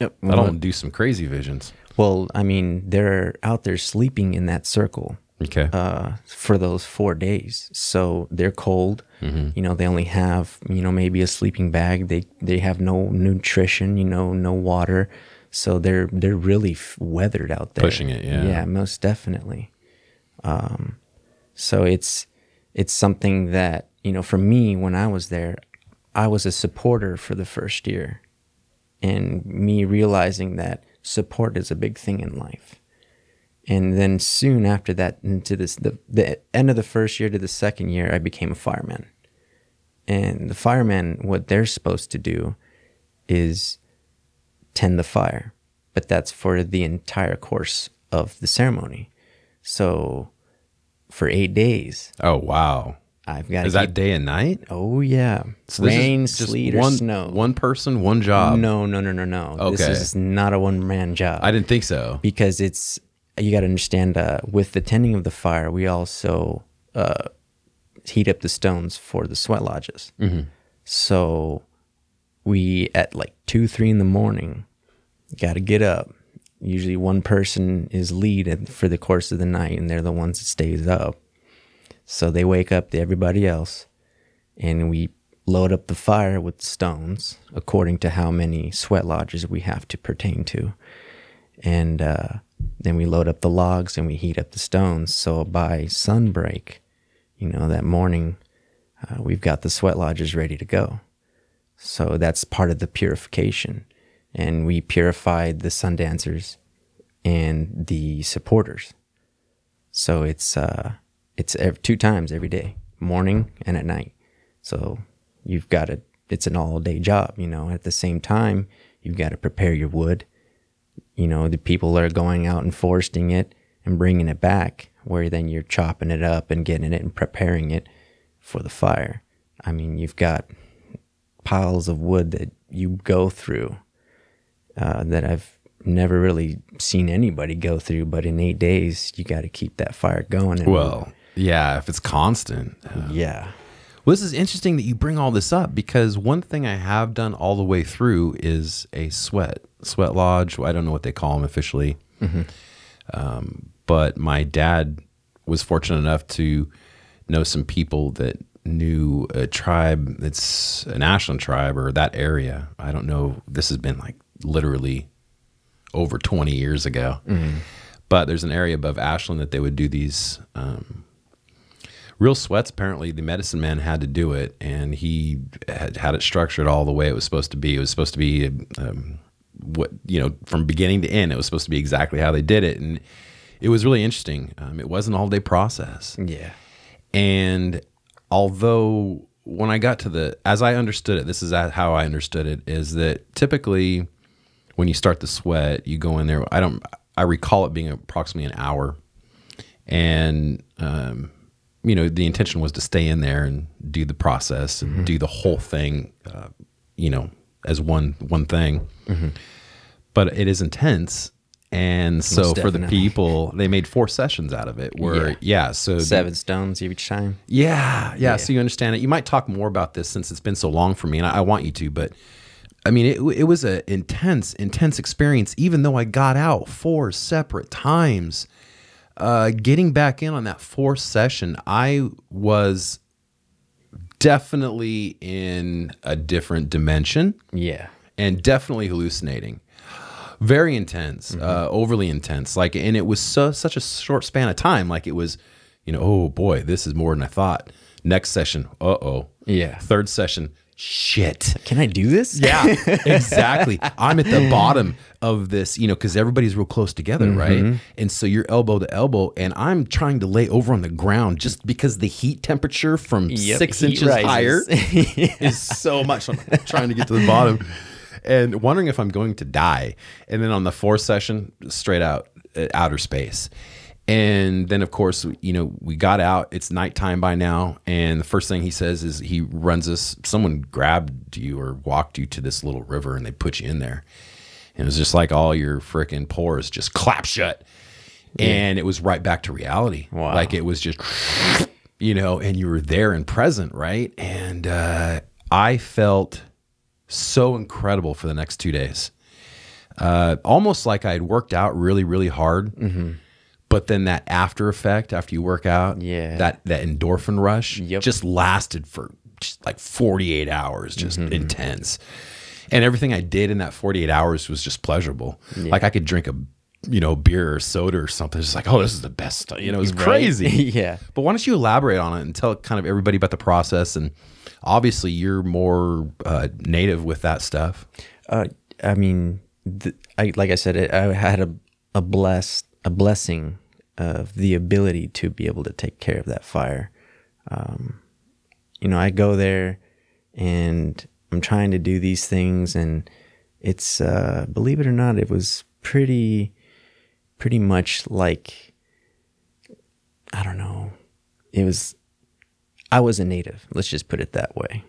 Yep. I don't do some crazy visions. Well, I mean, they're out there sleeping in that circle Okay. uh, for those four days. So they're cold. You know, they only have you know maybe a sleeping bag. They they have no nutrition. You know, no water. So they're they're really f- weathered out there. Pushing it, yeah. Yeah, most definitely. Um, so it's it's something that you know for me when I was there, I was a supporter for the first year, and me realizing that support is a big thing in life and then soon after that into this the, the end of the first year to the second year i became a fireman and the fireman what they're supposed to do is tend the fire but that's for the entire course of the ceremony so for eight days oh, wow. i've got Is that day and night? oh yeah So rain sleet one, or snow One person, one job. no no no no no Okay. this is not a one-man job I didn't think so. because it's you got to understand uh, with the tending of the fire we also uh, heat up the stones for the sweat lodges so we at like two three in the morning got to get up usually one person is lead for the course of the night and they're the ones that stays up so they wake up to everybody else and we load up the fire with stones according to how many sweat lodges we have to pertain to and uh, then we load up the logs and we heat up the stones. So by sunbreak, you know, that morning, uh, we've got the sweat lodges ready to go. So that's part of the purification. And we purified the sun dancers and the supporters. So it's uh, it's two times every day, morning and at night. So you've got to. It's an all day job, you know. At the same time, you've got to prepare your wood you know the people are going out and foresting it and bringing it back where then you're chopping it up and getting it and preparing it for the fire i mean you've got piles of wood that you go through uh, that i've never really seen anybody go through but in eight days you got to keep that fire going and Well, yeah, if it's constant. yeah Well, this is interesting that you bring all this up because one thing I have done all the way through is a sweat sweat lodge. I don't know what they call them officially, um, but my dad was fortunate enough to know some people that knew a tribe that's an Ashland tribe or that area. I don't know. This has been like literally over 20 years ago. But there's an area above Ashland that they would do these um, real sweats. Apparently, the medicine man had to do it, and he had had it structured all the way it was supposed to be. It was supposed to be um, what you know from beginning to end. It was supposed to be exactly how they did it, and it was really interesting. Um, it was an all day process. yeah And although when I got to the, as I understood it, this is how I understood it, is that typically when you start the sweat, you go in there. I don't, I recall it being approximately an hour. And, um, you know, the intention was to stay in there and do the process and do the whole thing, uh, you know, as one one thing. But it is intense. And so Most for the definitely. people, they made four sessions out of it. Where Yeah. yeah, so the- Seven stones each time. yeah, yeah, So you understand it. You might talk more about this since it's been so long for me, and I, I want you to. But I mean, it, it was an intense, intense experience. Even though I got out four separate times, uh, getting back in on that fourth session, I was definitely in a different dimension Yeah. and definitely hallucinating. Very intense, uh, overly intense. Like, and it was so such a short span of time. Like, it was, you know, oh boy, this is more than I thought. Next session, uh oh. Yeah. Third session, shit. Can I do this? Yeah, exactly. I'm at the bottom of this, you know, because everybody's real close together, Mm-hmm. right? And so you're elbow to elbow, and I'm trying to lay over on the ground just because the heat temperature from Yep, six inches higher rises. is so much. I'm trying to get to the bottom and wondering if I'm going to die. And then on the fourth session, straight out uh, outer space. And then, of course, you know, we got out. It's nighttime by now. And the first thing he says is he runs us, someone grabbed you or walked you to this little river and they put you in there. And it was just like all your freaking pores just clap shut. And it was right back to reality. Wow. Like it was just, you know, and you were there and present, right? And uh, I felt so incredible for the next two days. Uh, almost like I had worked out really, really hard. Mm-hmm. But then that after effect after you work out, Yeah. that that endorphin rush Yep. just lasted for just like 48 hours, just Mm-hmm. intense. And everything I did in that 48 hours was just pleasurable. Like I could drink a you know beer or soda or something. It's like, oh, this is the best. You know, it was Right? crazy. yeah. But why don't you elaborate on it and tell kind of everybody about the process? And obviously, you're more uh, native with that stuff. Uh, I mean, th- I like I said, I had a a blessed a blessing of the ability to be able to take care of that fire. Um, you know, I go there and I'm trying to do these things, and it's uh, believe it or not, it was pretty pretty much like I don't know. It was I was a native. Let's just put it that way.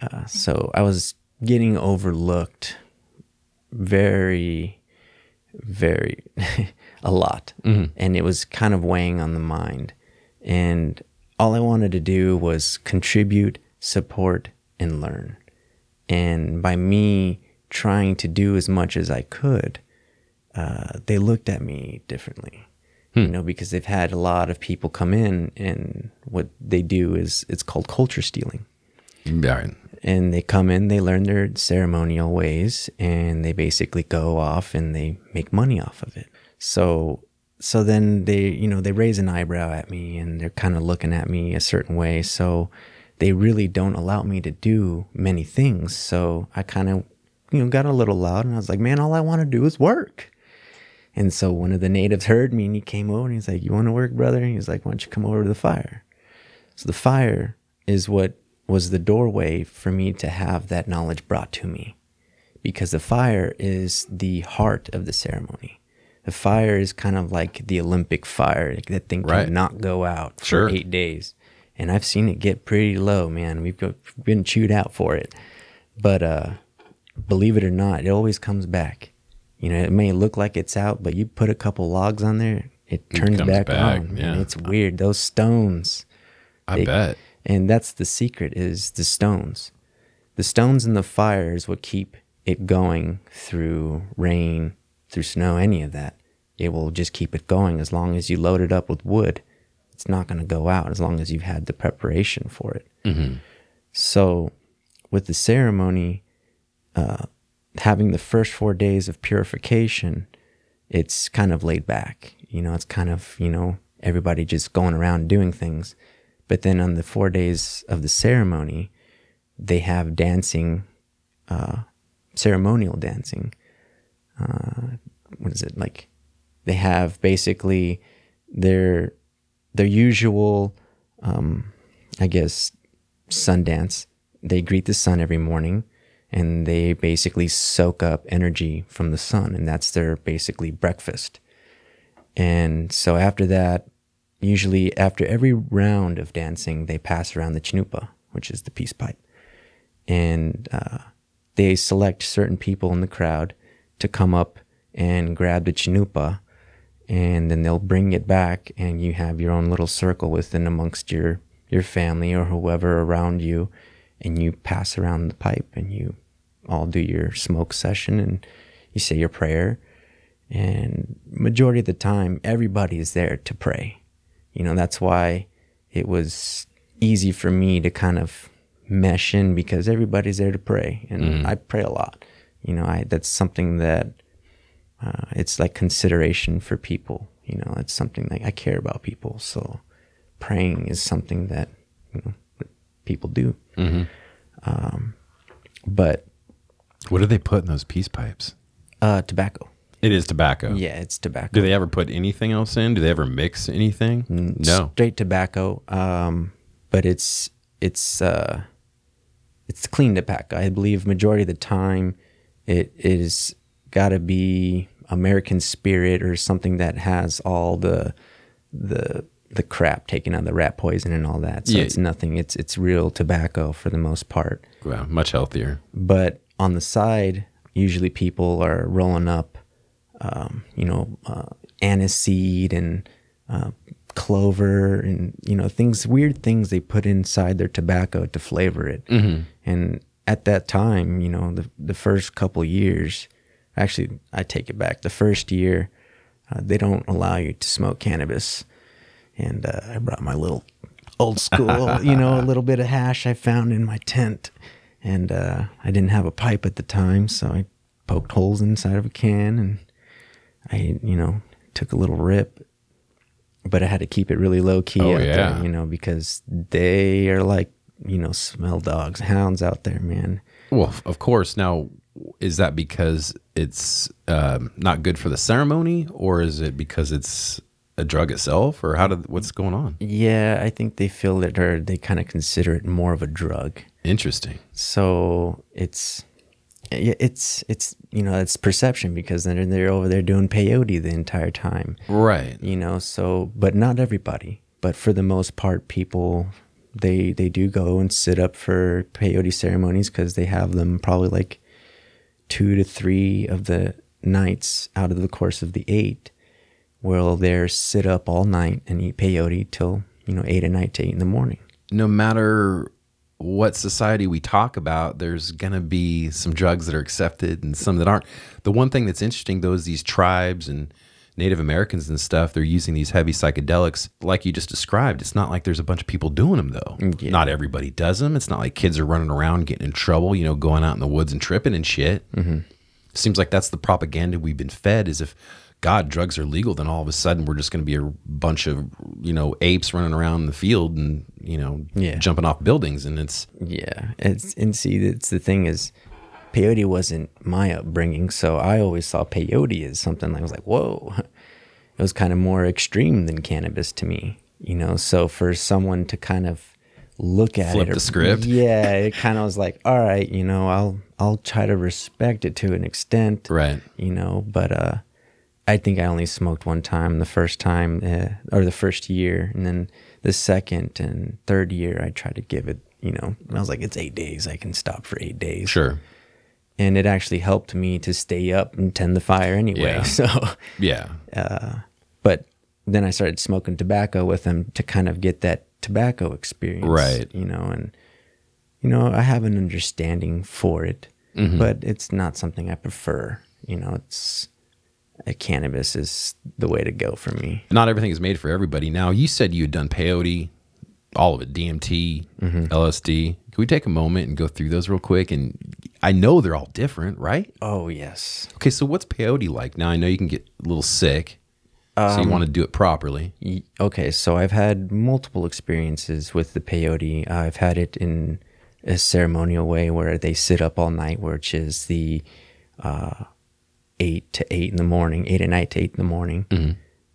Uh, so I was getting overlooked very, very a lot. And it was kind of weighing on the mind. And all I wanted to do was contribute, support, and learn. And by me trying to do as much as I could, uh, they looked at me differently. Hmm. You know, because they've had a lot of people come in, and what they do is it's called culture stealing Right. and they come in, they learn their ceremonial ways, and they basically go off and they make money off of it. So, so then they, you know, they raise an eyebrow at me, and they're kind of looking at me a certain way. So, they really don't allow me to do many things. So I kind of, you know, got a little loud, and I was like, man, all I want to do is work. And so one of the natives heard me, and he came over, and he's like, "You want to work, brother?" And he's like, "Why don't you come over to the fire?" So the fire is what was the doorway for me to have that knowledge brought to me. Because the fire is the heart of the ceremony. The fire is kind of like the Olympic fire. Like, That thing Right. cannot go out for Sure. eight days. And I've seen it get pretty low, man. We've got- been chewed out for it. But uh, believe it or not, it always comes back. You know, it may look like it's out, but you put a couple logs on there, it turns comes back, back, on. man. yeah. It's weird. Those stones, I They- bet. and that's the secret is the stones. The stones and the fire is what keep it going through rain, through snow, any of that. It will just keep it going as long as you load it up with wood. It's not going to go out as long as you've had the preparation for it. So, with the ceremony, uh, having the first four days of purification, it's kind of laid back. You know, it's kind of, you know, everybody just going around doing things. But then on the four days of the ceremony, they have dancing, uh, ceremonial dancing. Uh, what is it like? They have basically their their usual, um, I guess, sun dance. They greet the sun every morning, and they basically soak up energy from the sun, and that's their basically breakfast. And so after that, usually after every round of dancing, they pass around the chanupa, which is the peace pipe. And uh, they select certain people in the crowd to come up and grab the chanupa and then they'll bring it back and you have your own little circle within amongst your your family or whoever around you and you pass around the pipe and you all do your smoke session and you say your prayer. And majority of the time everybody is there to pray. You know that's why it was easy for me to kind of mesh in because everybody's there to pray and i pray a lot. You know i that's something that uh, it's like consideration for people. You know it's something like i care about people. So praying is something that you know that people do um, but What do they put in those peace pipes? uh, tobacco It is tobacco. yeah it's tobacco Do they ever put anything else in? Do they ever mix anything? No. straight tobacco um but it's it's uh it's clean tobacco i believe majority of the time it is got to be american spirit or something that has all the the the crap taken out the rat poison and all that so Yeah. it's nothing it's it's real tobacco for the most part Wow, much healthier. but on the side, usually people are rolling up, um, you know, uh, aniseed and uh, clover and you know things, weird things they put inside their tobacco to flavor it. And at that time, you know, the the first couple years, actually, I take it back. The first year, uh, they don't allow you to smoke cannabis, and uh, I brought my little old school, you know, a little bit of hash I found in my tent, and uh, I didn't have a pipe at the time, so I poked holes inside of a can, and I, you know, took a little rip, but I had to keep it really low key Oh, out yeah. there, you know, because they are like, you know, smell dogs, hounds out there, man. Well, of course. Now, is that because it's um, not good for the ceremony, or is it because it's a drug itself, or how did what's going on? Yeah, I think they feel it, or they kind of consider it more of a drug. Interesting. so it's yeah, it's it's you know it's perception because they're they're over there doing peyote the entire time Right. you know so but not everybody but for the most part people they they do go and sit up for peyote ceremonies because they have them probably like two to three of the nights out of the course of the eight where they're sit up all night and eat peyote till you know eight at night to eight in the morning no matter what society we talk about, there's going to be some drugs that are accepted and some that aren't. The one thing that's interesting, though, is these tribes and Native Americans and stuff, they're using these heavy psychedelics like you just described. It's not like there's a bunch of people doing them, though. Mm, yeah. Not everybody does them. It's not like kids are running around getting in trouble, you know, going out in the woods and tripping and shit. Mm-hmm. Seems like that's the propaganda we've been fed is if God, drugs are legal, then all of a sudden we're just going to be a bunch of, you know, apes running around in the field and, you know, Yeah. jumping off buildings. And it's, Yeah, it's and see, it's the thing is, peyote wasn't my upbringing, so I always saw peyote as something like I was like, whoa, it was kind of more extreme than cannabis to me, you know. So for someone to kind of look at Flip it, or- the script. yeah, it kind of was like, all right, you know, I'll I'll try to respect it to an extent, Right. You know, but uh, I think I only smoked one time, the first time uh, or the first year, and then the second and third year, I tried to give it. You know, I was like, it's eight days. I can stop for eight days. sure. And it actually helped me to stay up and tend the fire anyway. Yeah. So, Yeah. but then I started smoking tobacco with them to kind of get that tobacco experience. Right. You know, and, you know, I have an understanding for it, Mm-hmm. but it's not something I prefer. You know, it's, uh, cannabis is the way to go for me. Not everything is made for everybody. Now, you said you had done peyote, all of it, DMT, LSD. Can we take a moment and go through those real quick? And I know they're all different, right? Oh, yes. Okay, so what's peyote like? Now, I know you can get a little sick, so Um, you want to do it properly. Y- Okay, so I've had multiple experiences with the peyote. I've had it in a ceremonial way where they sit up all night, which is the uh, eight to eight in the morning, eight at night to eight in the morning,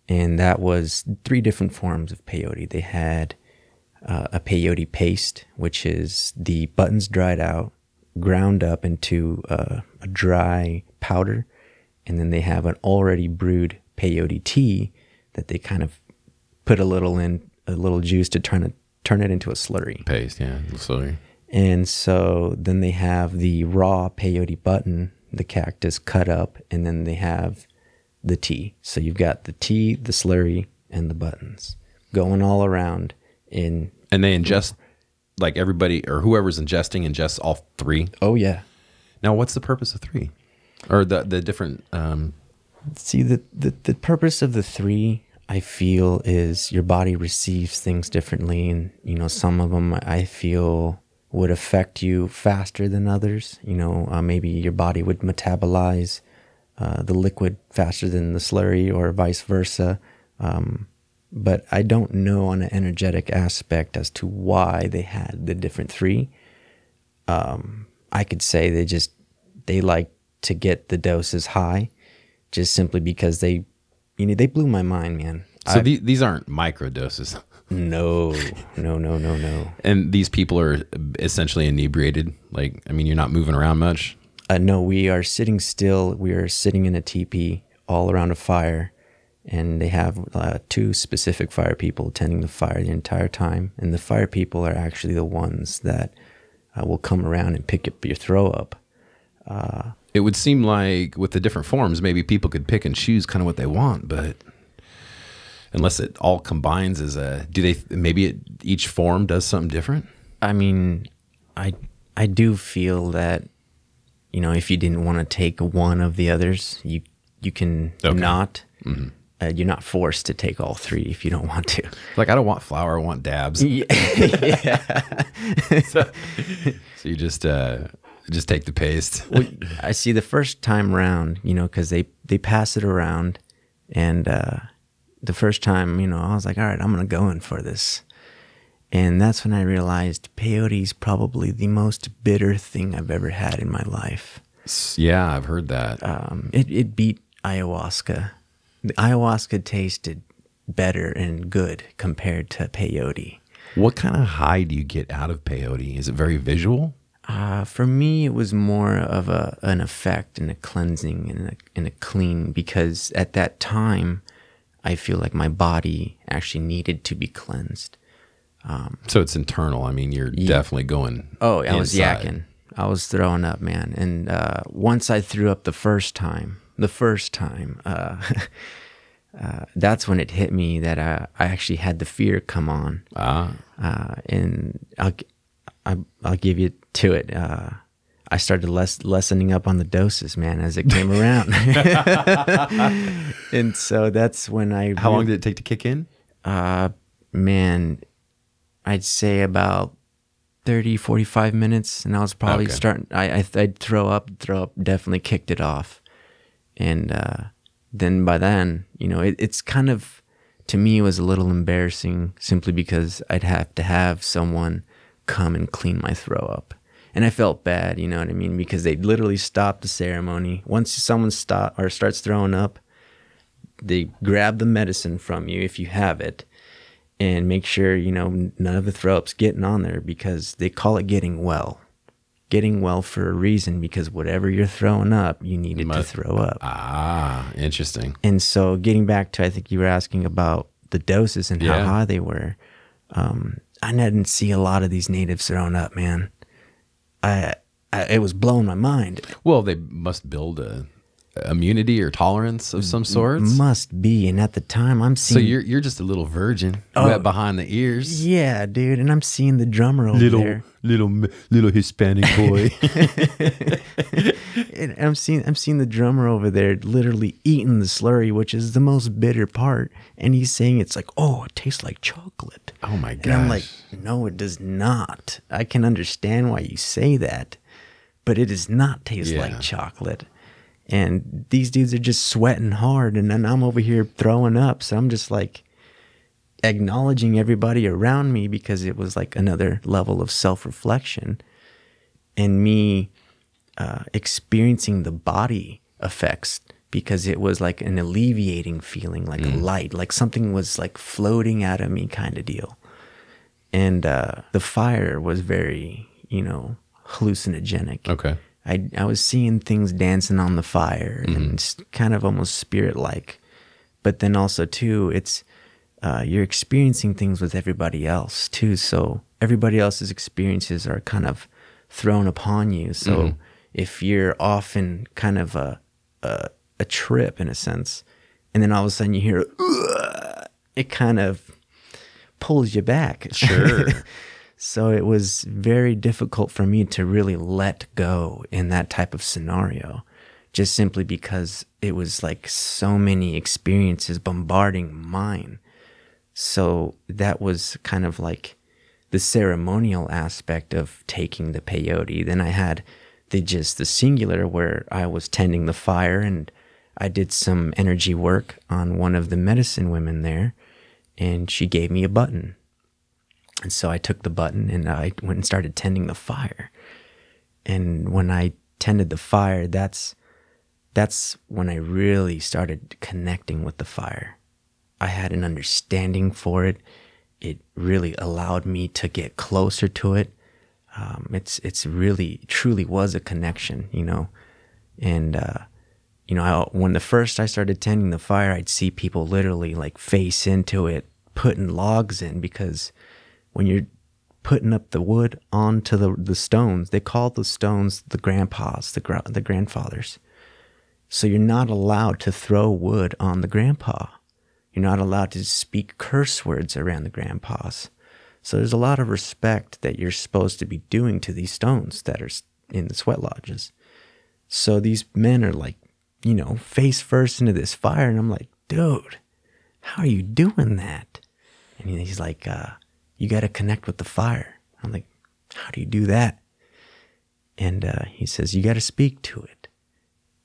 and that was three different forms of peyote. They had uh, a peyote paste, which is the buttons dried out, ground up into uh, a dry powder, and then they have an already brewed peyote tea that they kind of put a little in a little juice to turn it turn it into a slurry. Paste, yeah. Sorry. And so then they have the raw peyote button, the cactus cut up, and then they have the tea. So you've got the tea, the slurry, and the buttons going all around in And they ingest like everybody or whoever's ingesting ingests all three. oh yeah. Now, what's the purpose of three? Or the the different um See the, the the purpose of the three I feel is your body receives things differently and you know some of them I feel would affect you faster than others you know uh, maybe your body would metabolize uh, the liquid faster than the slurry or vice versa um, but I don't know on an energetic aspect as to why they had the different three um, I could say they just they like to get the doses high, just simply because they, you know, they blew my mind, man. so I- the, these aren't micro doses. No, no, no, no, no. And these people are essentially inebriated. Like, I mean, you're not moving around much. Uh, no, we are sitting still. We are sitting in a teepee all around a fire, and they have uh, two specific fire people tending the fire the entire time. And the fire people are actually the ones that uh, will come around and pick up your throw up. It would seem like with the different forms, maybe people could pick and choose kind of what they want, but unless it all combines as a, do they, maybe it, each form does something different? I mean, I I do feel that you know if you didn't want to take one of the others, you you can Okay. not. Uh, you're not forced to take all three if you don't want to. Like, I don't want flour, I want dabs. yeah. So you just, uh, just take the paste. well, I see the first time round, you know, because they they pass it around, and uh, the first time, you know, I was like, all right, I'm gonna go in for this, and that's when I realized peyote is probably the most bitter thing I've ever had in my life. Yeah, I've heard that. um, it, it beat ayahuasca. The ayahuasca tasted better and good compared to peyote. what kind of high do you get out of peyote? Is it very visual? Uh, for me, it was more of a an effect and a cleansing and a, and a clean because at that time, I feel like my body actually needed to be cleansed. So it's internal. I mean, you're definitely going. Oh, I was yakking. I was throwing up, man. And uh, once I threw up the first time, the first time, uh, uh, that's when it hit me that I, I actually had the fear come on. Ah, Uh, and I'll, g- I, I'll give you to it. I started less, lessening up on the doses, man, as it came around. and so that's when I. how long did it take to kick in? Uh, man, I'd say about 30, 45 minutes. And I was probably Okay. starting, I, I, I'd throw up, throw up, definitely kicked it off. And uh, then by then, you know, it, it's kind of, to me, it was a little embarrassing simply because I'd have to have someone come and clean my throw up. And I felt bad, you know what I mean? Because they literally stopped the ceremony. Once someone stop or starts throwing up, they grab the medicine from you if you have it and make sure you know none of the throw ups getting on there because they call it getting well getting well for a reason because whatever you're throwing up you need it to throw up Ah, interesting. and so getting back to i think you were asking about the doses and Yeah. how high they were um, i didn't see a lot of these natives throwing up man I, I it was blowing my mind. Well, they must build a immunity or tolerance of some sort. must be and at the time i'm So seeing you're you're just a little virgin, Oh. wet behind the ears. yeah dude and i'm seeing the drummer over there little little Hispanic boy. And I'm seeing I'm seeing the drummer over there literally eating the slurry, which is the most bitter part, and he's saying it's like, oh, it tastes like chocolate. Oh my god. And I'm like, no, it does not. I can understand why you say that, but it does not taste Yeah. like chocolate. And these dudes are just sweating hard, and then I'm over here throwing up. So I'm just like acknowledging everybody around me because it was like another level of self reflection and me uh, experiencing the body effects because it was like an alleviating feeling, like a light, like something was like floating out of me kind of deal. And uh, the fire was very, you know, hallucinogenic. Okay. I, I was seeing things dancing on the fire and it's kind of almost spirit like. But then also, too, it's uh, you're experiencing things with everybody else, too. So everybody else's experiences are kind of thrown upon you. So if you're off in kind of a, a a trip in a sense, and then all of a sudden you hear it kind of pulls you back. Sure. so it was very difficult for me to really let go in that type of scenario, just simply because it was like so many experiences bombarding mine. So that was kind of like the ceremonial aspect of taking the peyote. Then I had the just the singular where I was tending the fire and I did some energy work on one of the medicine women there and she gave me a button. And so I took the button and I went and started tending the fire. And when I tended the fire, that's that's when I really started connecting with the fire. I had an understanding for it. It really allowed me to get closer to it. Um, it's it's really truly was a connection, you know, and uh, you know I, when the first I started tending the fire, I'd see people literally like face into it, putting logs in because when you're putting up the wood onto the the stones, they call the stones the grandpas, the the grandfathers. So you're not allowed to throw wood on the grandpa. You're not allowed to speak curse words around the grandpas. So there's a lot of respect that you're supposed to be doing to these stones that are in the sweat lodges. So these men are like, you know, face first into this fire, and I'm like, dude, how are you doing that? And he's like, uh, you got to connect with the fire. I'm like, how do you do that? And uh, he says, you got to speak to it.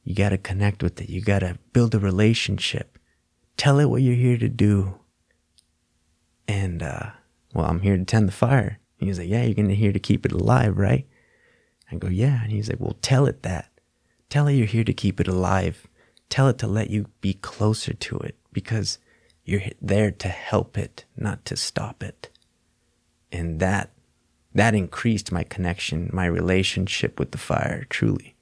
You got to connect with it. You got to build a relationship. Tell it what you're here to do. And, uh, well, I'm here to tend the fire. He's like, yeah, you're going to here to keep it alive, right? I go, yeah. And he's like, well, tell it that. Tell it you're here to keep it alive. Tell it to let you be closer to it because you're there to help it, not to stop it. And that, that increased my connection, my relationship with the fire, truly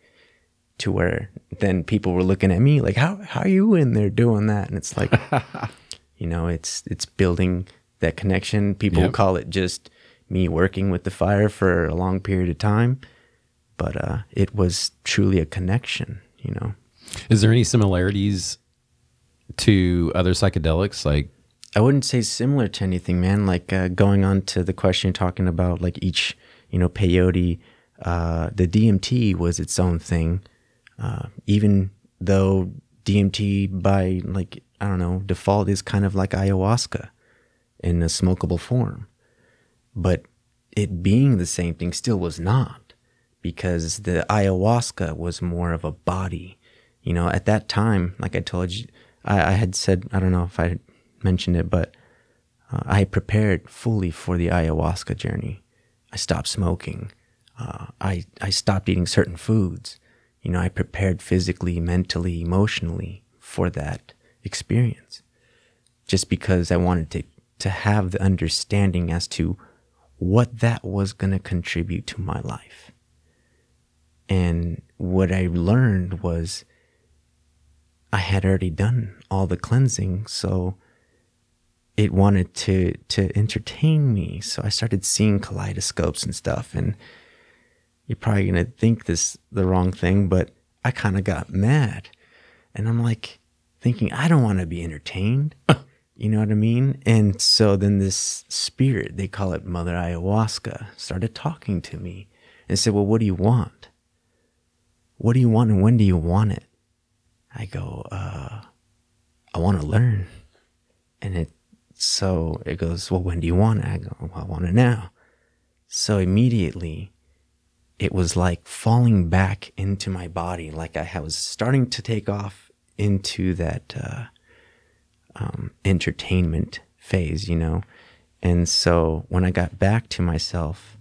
to where then people were looking at me like how how are you in there doing that and it's like you know it's it's building that connection people Yep. call it just me working with the fire for a long period of time but uh it was truly a connection you know Is there any similarities to other psychedelics? Like, I wouldn't say similar to anything, man. Like uh, going on to the question you're talking about, like each, you know, peyote, uh, the DMT was its own thing. Uh, even though DMT by like I don't know default is kind of like ayahuasca in a smokable form, but it being the same thing still was not because the ayahuasca was more of a body. You know, at that time, like I told you, I, I had said I don't know if I mentioned it, but uh, I prepared fully for the ayahuasca journey. I stopped smoking. Uh, I I stopped eating certain foods. You know, I prepared physically, mentally, emotionally for that experience, just because I wanted to to have the understanding as to what that was going to contribute to my life. And what I learned was I had already done all the cleansing, so it wanted to to entertain me. So I started seeing kaleidoscopes and stuff and you're probably gonna think this the wrong thing, but I kind of got mad, and I'm like thinking I don't want to be entertained. you know what I mean? And so then this spirit, they call it Mother Ayahuasca, started talking to me and said, "Well, what do you want? What do you want, and when do you want it?" I go, uh, "I want to learn," and it. So it goes, "Well, when do you want it?" I go, well, "I want it now." So immediately it was like falling back into my body, like I was starting to take off into that uh, um, entertainment phase, you know. And so when I got back to myself,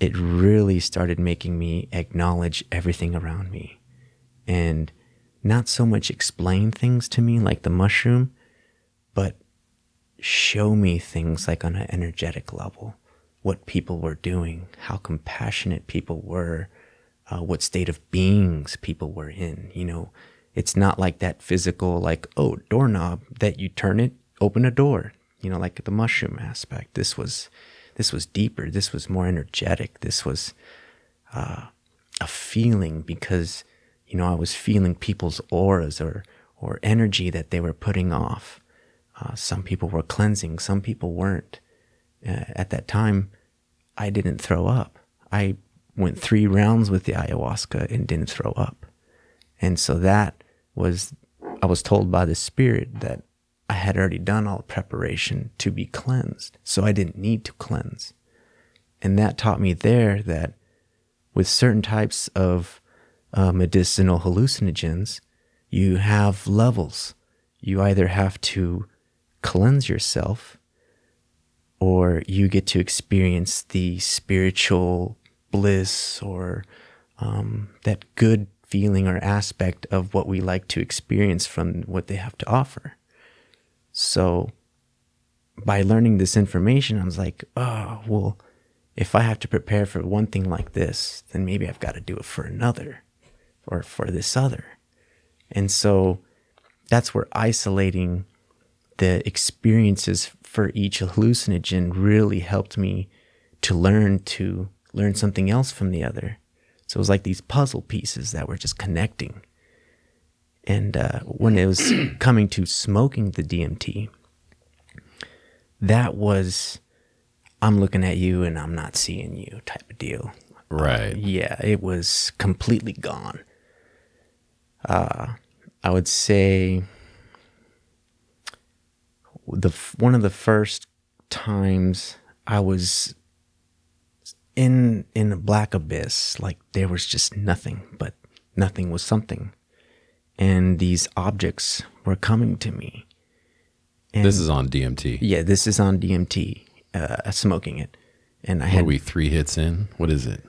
it really started making me acknowledge everything around me and not so much explain things to me like the mushroom, show me things like on an energetic level what people were doing, how compassionate people were, uh, what state of beings people were in. You know, it's not like that physical, like, oh, doorknob that you turn it, open a door, you know, like the mushroom aspect. This was, this was deeper. This was more energetic. This was uh, a feeling because you know I was feeling people's auras or or energy that they were putting off. Uh, some people were cleansing. Some people weren't. Uh, at that time, I didn't throw up. I went three rounds with the ayahuasca and didn't throw up. And so that was, I was told by the spirit that I had already done all the preparation to be cleansed. So I didn't need to cleanse. And that taught me there that with certain types of uh, medicinal hallucinogens, you have levels. You either have to cleanse yourself or you get to experience the spiritual bliss or um, that good feeling or aspect of what we like to experience from what they have to offer. So, by learning this information, I was like, oh, well, if I have to prepare for one thing like this, then maybe I've got to do it for another or for this other. And so that's where isolating the experiences for each hallucinogen really helped me to learn to learn something else from the other. So it was like these puzzle pieces that were just connecting. And uh, when it was coming to smoking the DMT, that was, I'm looking at you and I'm not seeing you type of deal. Right. Yeah, it was completely gone. Uh, I would say the one of the first times I was in in a black abyss, like there was just nothing, but nothing was something, and these objects were coming to me. And This is on DMT. yeah, this is on DMT, uh, smoking it, and I had are we three hits in? What is it?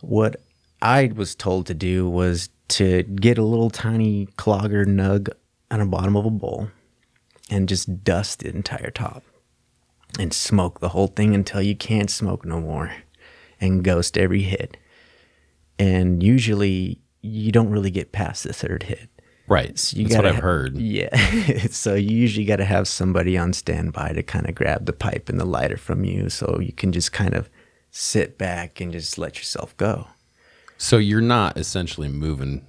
what I was told to do was to get a little tiny clogger nug on the bottom of a bowl and just dust the entire top and smoke the whole thing until you can't smoke no more and ghost every hit. And usually you don't really get past the third hit. Right. So you That's what gotta I've heard. Yeah. so you usually got to have somebody on standby to kind of grab the pipe and the lighter from you so you can just kind of sit back and just let yourself go. So you're not essentially moving.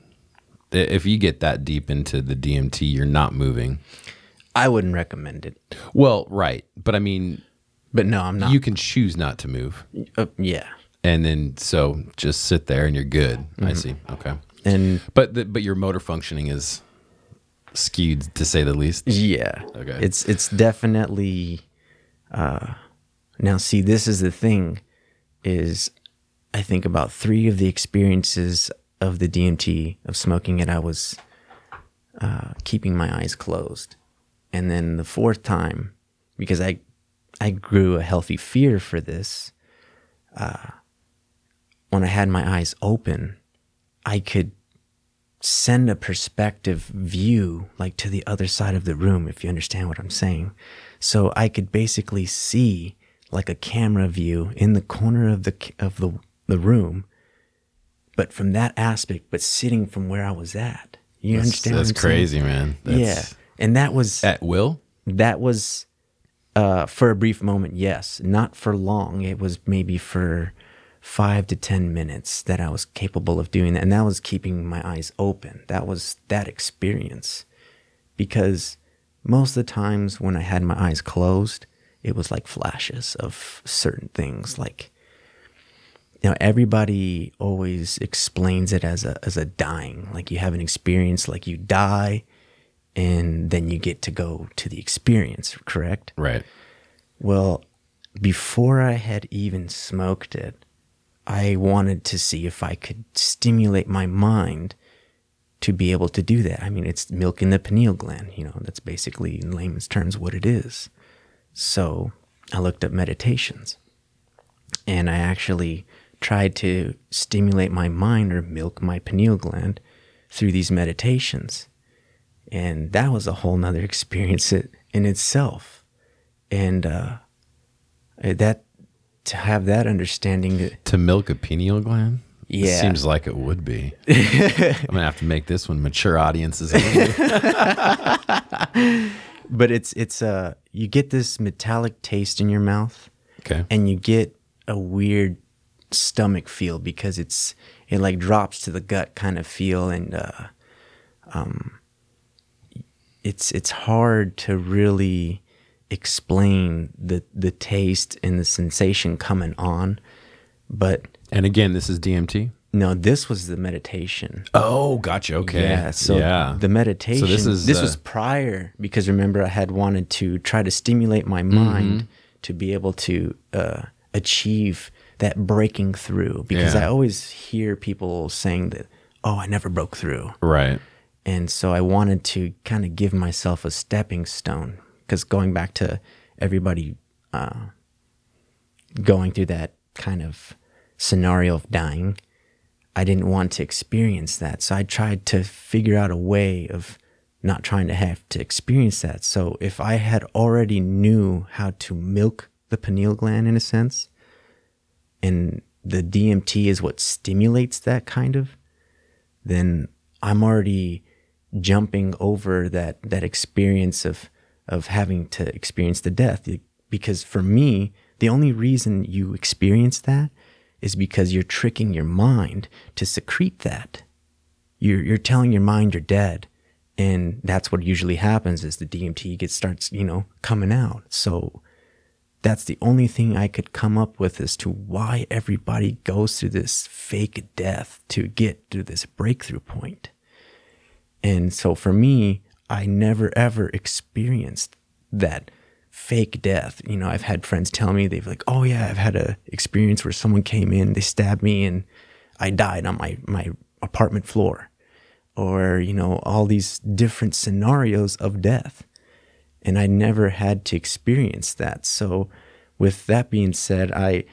If you get that deep into the DMT, you're not moving. I wouldn't recommend it. Well, right. But I mean, But no, I'm not. you can choose not to move. uh, yeah. And then so just sit there and you're good. I see. Okay. And But the, but your motor functioning is skewed to say the least. yeah. Okay. It's it's definitely uh now see this is the thing is I think about 3 of the experiences of the DMT of smoking it I was uh keeping my eyes closed. And then the fourth time because I I grew a healthy fear for this uh when I had my eyes open I could send a perspective view like to the other side of the room if you understand what i'm saying so i could basically see like a camera view in the corner of the of the the room but from that aspect but sitting from where i was at you That's, understand that's what I'm saying? crazy, man. That's, yeah and that was At will? that was uh, for a brief moment, yes. Not for long. It was maybe for five to 10 minutes that I was capable of doing that. And that was keeping my eyes open. That was that experience. Because most of the times when I had my eyes closed, it was like flashes of certain things. Like, know, everybody always explains it as a, as a dying. Like you have an experience, like you die and then you get to go to the experience, correct? Right. Well, before I had even smoked it, I wanted to see if I could stimulate my mind to be able to do that. I mean, it's milking the pineal gland, you know, that's basically in layman's terms what it is. So I looked up meditations and I actually tried to stimulate my mind or milk my pineal gland through these meditations. And that was a whole nother experience in itself. And uh, that to have that understanding that To milk a pineal gland? Yeah. seems like it would be. I'm gonna have to make this one mature audiences. but it's it's uh you get this metallic taste in your mouth Okay. and you get a weird stomach feel because it's it like drops to the gut kind of feel and uh um it's it's hard to really explain the the taste and the sensation coming on but And again, this is DMT. no this was the meditation Oh, gotcha. Okay. yeah. So yeah. the meditation. So this is, this uh, was prior because remember I had wanted to try to stimulate my Mm-hmm. mind to be able to uh, achieve that breaking through. Because Yeah. I always hear people saying that, "Oh, I never broke through," right. And so I wanted to kind of give myself a stepping stone. Because going back to everybody uh, going through that kind of scenario of dying, I didn't want to experience that. So I tried to figure out a way of not trying to have to experience that. So if I had already knew how to milk the pineal gland in a sense, and the DMT is what stimulates that kind of, then I'm already jumping over that that experience of of having to experience the death. Because for me the only reason you experience that is because you're tricking your mind to secrete that. You're you're telling your mind you're dead and that's what usually happens is the DMT gets starts you know coming out. So that's the only thing I could come up with as to why everybody goes through this fake death to get to this breakthrough point. And so for me, I never ever experienced that fake death. You know, I've had friends tell me they've like, "Oh yeah, I've had a experience where someone came in, they stabbed me and I died on my my apartment floor." Or, you know, all these different scenarios of death and I never had to experience that. So, with that being said, I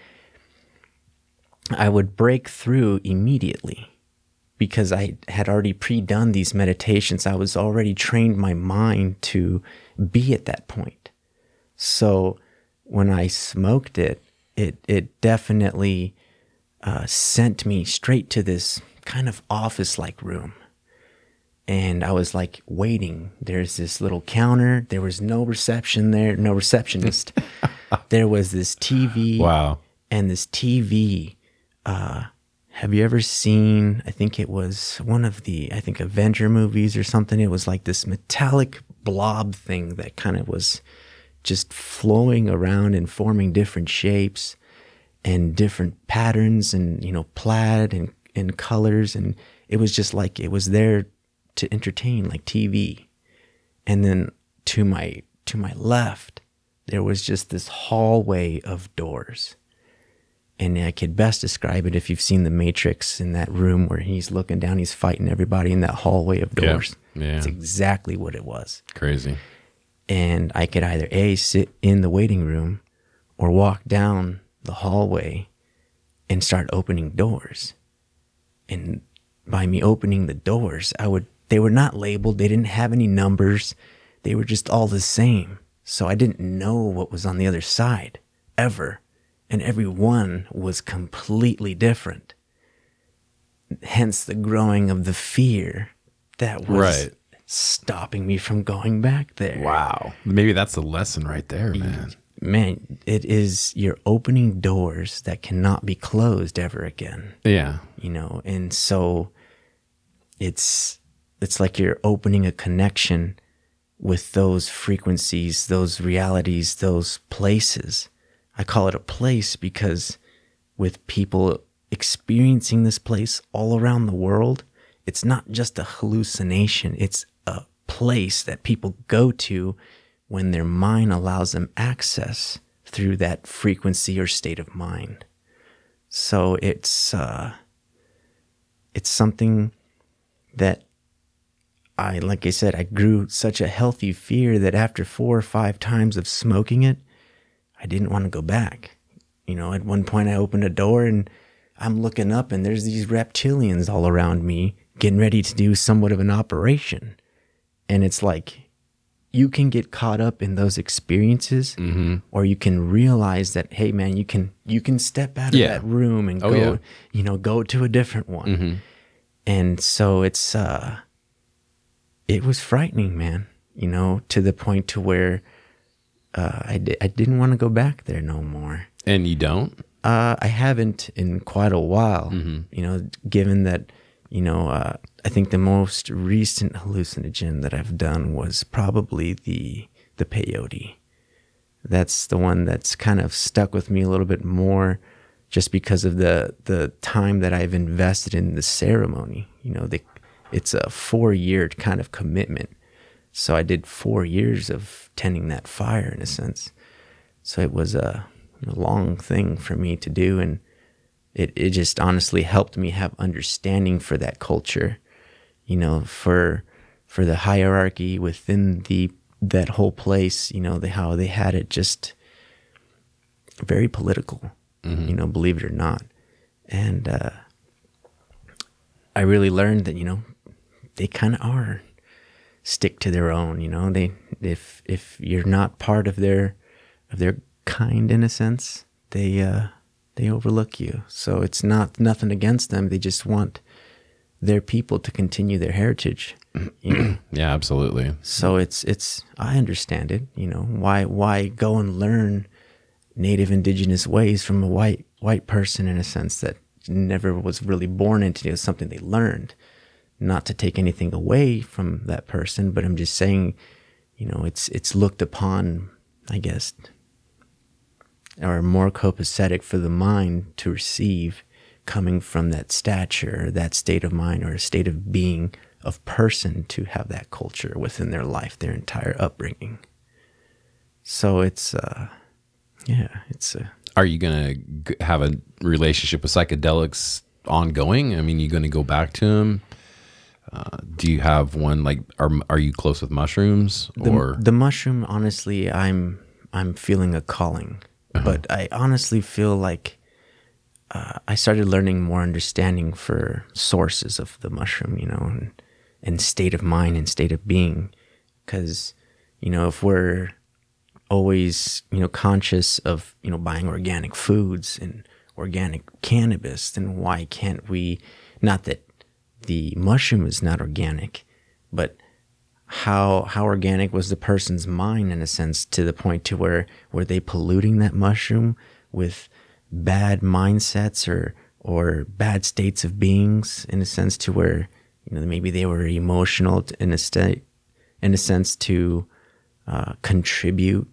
I would break through immediately because I had already pre-done these meditations. I was already trained my mind to be at that point. So, when I smoked it, it it definitely uh, sent me straight to this kind of office-like room and I was like waiting. There's this little counter. There was no reception there, no receptionist. there was this TV. Wow. And this TV. Uh, have you ever seen? I think it was one of the I think Avenger movies or something. It was like this metallic blob thing that kind of was just flowing around and forming different shapes and different patterns and you know plaid and and colors and it was just like it was there to entertain like TV. And then to my to my left there was just this hallway of doors. And I could best describe it if you've seen the Matrix in that room where he's looking down, he's fighting everybody in that hallway of Yeah. doors. Yeah. It's exactly what it was. Crazy. And I could either A, sit in the waiting room or walk down the hallway and start opening doors. And by me opening the doors, I would, they were not labeled, they didn't have any numbers, they were just all the same. So I didn't know what was on the other side ever. And every one was completely different. Hence the growing of the fear that was Right. stopping me from going back there Wow. Maybe that's the lesson right there, man. man, it is you're opening doors that cannot be closed ever again, Yeah. you know, and so it's it's like you're opening a connection with those frequencies, those realities, those places. I call it a place because with people experiencing this place all around the world, it's not just a hallucination, it's a place that people go to when their mind allows them access through that frequency or state of mind. So it's uh it's something that I like I said I grew such a healthy fear that after 4 or 5 times of smoking it I didn't want to go back. You know, at one point I opened a door and I'm looking up and there's these reptilians all around me getting ready to do somewhat of an operation. And it's like you can get caught up in those experiences or you can realize that hey man, you can you can step out of Yeah. that room and Oh, go, yeah. you know, go to a different one. And so it's uh it was frightening, man, you know, to the point to where uh, I, di- I didn't want to go back there no more. And you don't? Uh, I haven't in quite a while. You know, given that, you know, uh, I think the most recent hallucinogen that I've done was probably the the peyote. That's the one that's kind of stuck with me a little bit more, just because of the the time that I've invested in the ceremony. You know, the, it's a four year kind of commitment. So I did four years of tending that fire in a sense. So it was a, a long thing for me to do, and it it just honestly helped me have understanding for that culture, you know, for for the hierarchy within the that whole place, you know, the how they had it just very political, you know, believe it or not, and uh, I really learned that you know they kind of are stick to their own you know? They if if you're not part of their of their kind in a sense they uh they overlook you. So it's not nothing against them. They just want their people to continue their heritage you know? Yeah, absolutely. so it's it's i understand it you know? Why why go and learn native indigenous ways from a white white person in a sense that never was really born into it, it was something they learned not to take anything away from that person but i'm just saying you know it's it's looked upon i guess or more copacetic for the mind to receive coming from that stature that state of mind or a state of being of person to have that culture within their life their entire upbringing so it's uh yeah it's uh, Are you to have a relationship with psychedelics ongoing? I mean, you to go back to them? Uh, do you have one like are are you close with mushrooms the, or? the mushroom honestly i'm i'm feeling a calling but i honestly feel like uh, i started learning more understanding for sources of the mushroom you know and, and state of mind and state of being. Because you know if we're always you know conscious of you know buying organic foods and organic cannabis then why can't we not that the mushroom is not organic but how how organic was the person's mind in a sense to the point to where were they polluting that mushroom with bad mindsets or or bad states of beings in a sense to where you know maybe they were emotional in a state in a sense to uh, contribute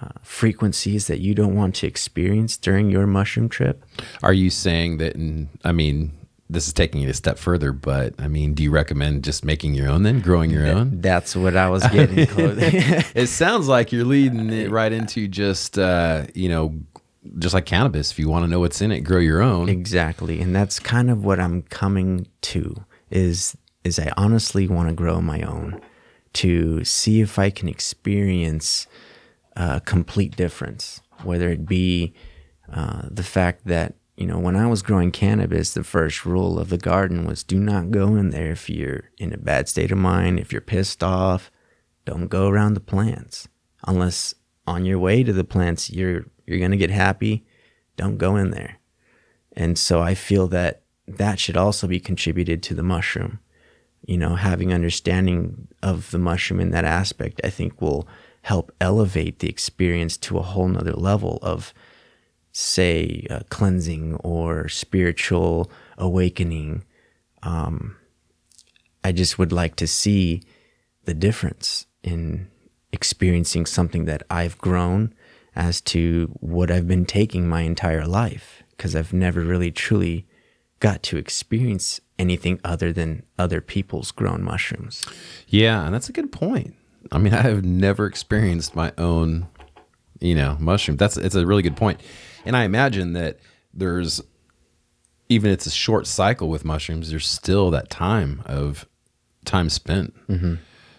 uh, frequencies that you don't want to experience during your mushroom trip? Are you saying that in, I mean this is taking it a step further, but I mean, do you recommend just making your own then, growing your own? that's what i was getting it sounds like you're leading it right into just uh, you know, just like cannabis. If you want to know what's in it, grow your own. Exactly. And that's kind of what I'm coming to is is I honestly want to grow my own to see if I can experience a complete difference, whether it be uh, the fact that you know when I was growing cannabis, the first rule of the garden was do not go in there if you're in a bad state of mind, if you're pissed off, don't go around the plants unless on your way to the plants you're you're gonna get happy. Don't go in there. And so I feel that that should also be contributed to the mushroom. You know, having understanding of the mushroom in that aspect, I think will help elevate the experience to a whole nother level of, say, uh, cleansing or spiritual awakening. Um, I just would like to see the difference in experiencing something that I've grown as to what I've been taking my entire life because I've never really truly got to experience anything other than other people's grown mushrooms. Yeah, and that's a good point. I mean, I have never experienced my own, you know, mushroom. That's it's a really good point. And I imagine that there's even it's a short cycle with mushrooms, there's still that time of time spent and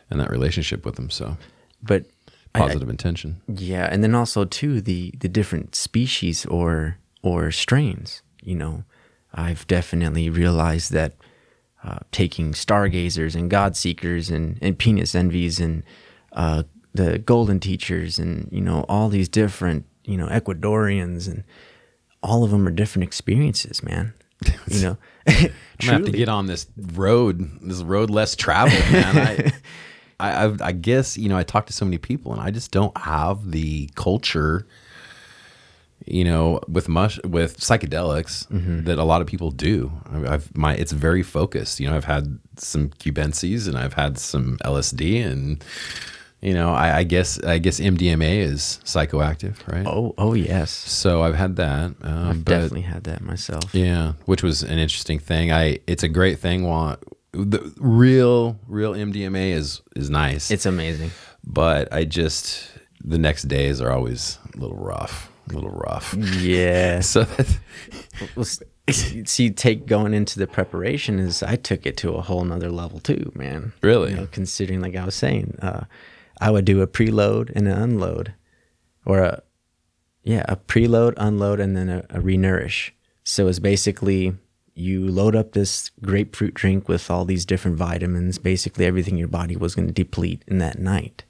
that relationship with them. So But I- positive intention. Yeah, and then also too the the different species or or strains. You know, I've definitely realized that uh, taking stargazers and god seekers and and penis envies and uh, the golden teachers and you know all these different you know Ecuadorians and all of them are different experiences, man. You know, I'm gonna have to get on this road, this road less traveled, man. I, I, I, I guess you know I talk to so many people, and I just don't have the culture, you know, with mush with psychedelics mm-hmm. that a lot of people do. I've my it's very focused. You know, I've had some cubensis and I've had some LSD and you know, I, I guess I guess MDMA is psychoactive, right? Oh, oh yes. So I've had that. Um, I've but definitely had that myself. yeah, which was an interesting thing. I it's a great thing. While the real real MDMA is is nice. It's amazing. but I just the next days are always a little rough, a little rough. Yeah. So that, see, take going into the preparation is I took it to a whole nother level too, man. Really? You know, considering, like I was saying, uh, I would do a preload and an unload, or a yeah, a preload, unload, and then a, a renourish. So it's basically you load up this grapefruit drink with all these different vitamins, basically everything your body was going to deplete in that night.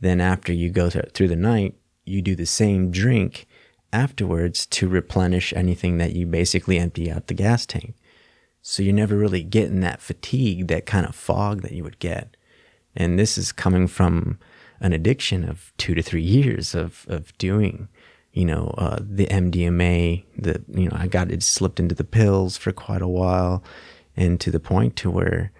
Then after you go th- through the night, you do the same drink afterwards to replenish anything that you basically empty out the gas tank. So you're never really getting that fatigue, that kind of fog that you would get. And this is coming from an addiction of two to three years of, of doing, you know, uh, the MDMA, the, you know, I got it slipped into the pills for quite a while and to the point to where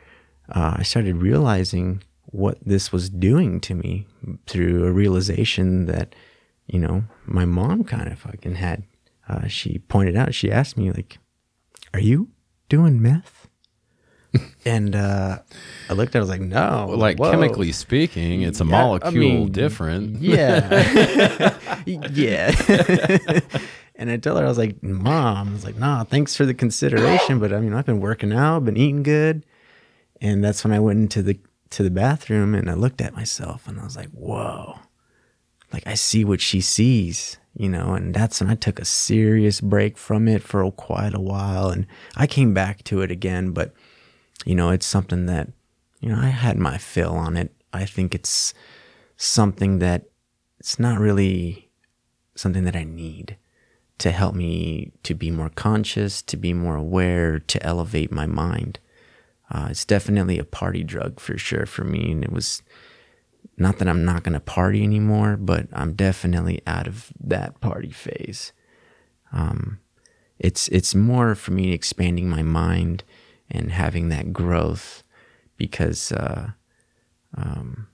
uh, I started realizing what this was doing to me through a realization that, you know, my mom kind of fucking had. Uh, she pointed out, she asked me, like, are you doing meth? And uh, I looked at it, I was like, no. like whoa. chemically speaking, it's a Yeah, I molecule mean, different. Yeah. yeah. and I told her, I was like, Mom, I was like, nah, thanks for the consideration. But I mean, I've been working out, been eating good. And that's when I went into the to the bathroom and I looked at myself and I was like, whoa. Like I see what she sees, you know, and that's when I took a serious break from it for quite a while. And I came back to it again, but you know, it's something that, you know, I had my fill on it. I think it's something that it's not really something that I need to help me to be more conscious, to be more aware, to elevate my mind. Uh, it's definitely a party drug for sure for me. And it was not that I'm not going to party anymore, but I'm definitely out of that party phase. Um, it's it's more for me expanding my mind and having that growth because uh, um,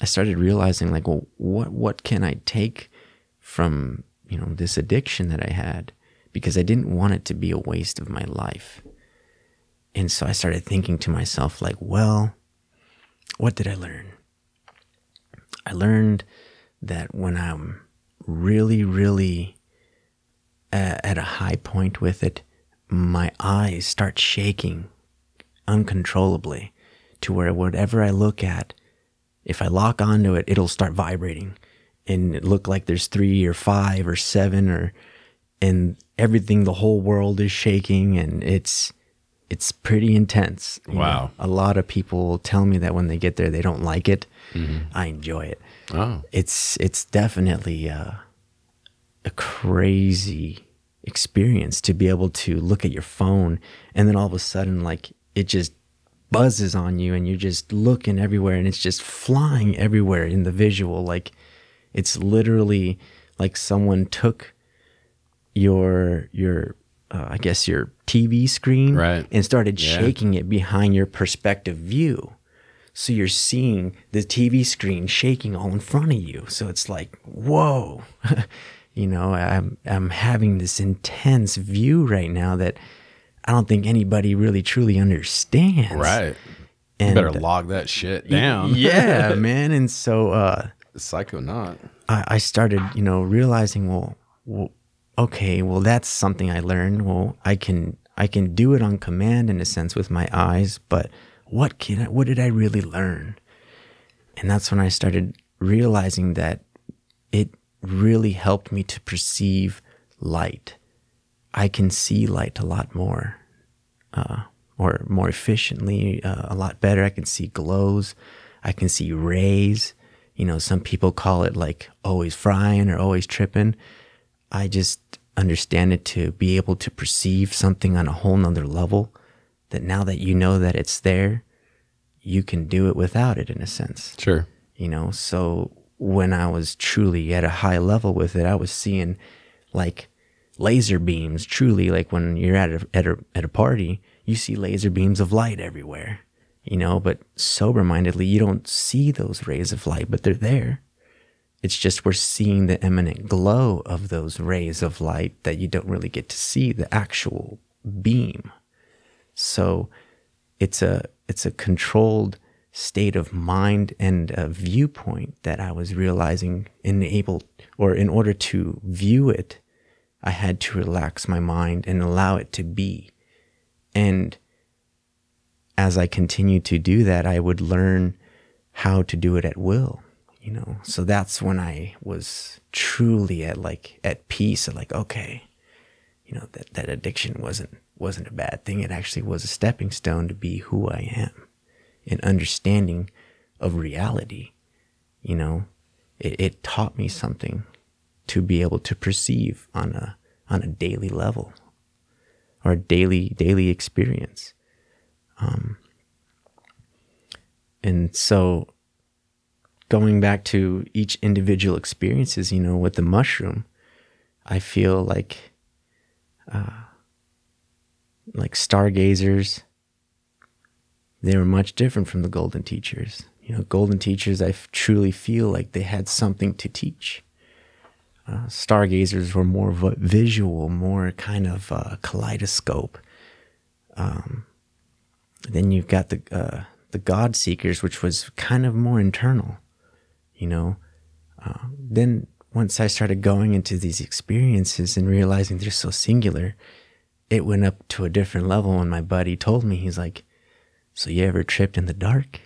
I started realizing like, well, what what can I take from you know this addiction that I had because I didn't want it to be a waste of my life. And so I started thinking to myself like, well, what did I learn? I learned that when I'm really, really at, at a high point with it, my eyes start shaking uncontrollably to where whatever I look at, if I lock onto it, it'll start vibrating and it look like there's three or five or seven or and everything the whole world is shaking and it's it's pretty intense. you know. Wow. A lot of people tell me that when they get there they don't like it. I enjoy it. Oh, It's it's definitely uh, a crazy experience to be able to look at your phone and then all of a sudden like it just buzzes on you and you're just looking everywhere and it's just flying everywhere in the visual like it's literally like someone took your your uh, I guess your TV screen Right. and started Yeah. shaking it behind your perspective view. So you're seeing the TV screen shaking all in front of you. So it's like, whoa, you know, I'm I'm having this intense view right now that I don't think anybody really truly understands. right. And You better log that shit down. yeah, man. And so uh, psycho not. I, I started, you know, realizing, well, well, okay, well, that's something I learned. Well, I can I can do it on command in a sense with my eyes, but what can I, what did I really learn? And that's when I started realizing that really helped me to perceive light. I can see light a lot more, uh, or more efficiently, uh, a lot better. I can see glows. I can see rays. You know, some people call it like always frying or always tripping. I just understand it to be able to perceive something on a whole nother level. That now that you know that it's there, you can do it without it in a sense Sure. you know so when i was truly at a high level with it i was seeing like laser beams. Truly, like when you're at a at a at a party, you see laser beams of light everywhere. You know, but sober mindedly, you don't see those rays of light, but they're there. It's just we're seeing the eminent glow of those rays of light that you don't really get to see the actual beam. So it's a it's a controlled state of mind and a viewpoint that I was realizing enabled or in order to view it, I had to relax my mind and allow it to be. And as I continued to do that, I would learn how to do it at will you know? So that's when i was truly at like at peace of like okay you know that that addiction wasn't wasn't a bad thing. It actually was a stepping stone to be who i am an understanding of reality you know? It, it taught me something to be able to perceive on a on a daily level or daily daily experience. Um and so going back to each individual experiences, you know, with the mushroom, I feel like, uh, like stargazers, they were much different from the golden teachers. You know, golden teachers, I truly feel like they had something to teach. Uh, stargazers were more vi- visual, more kind of uh, kaleidoscope. Um, then you've got the uh, the God seekers, which was kind of more internal you know. Uh, then once I started going into these experiences and realizing they're so singular, it went up to a different level. When my buddy told me, he's like, "So you ever tripped in the dark?"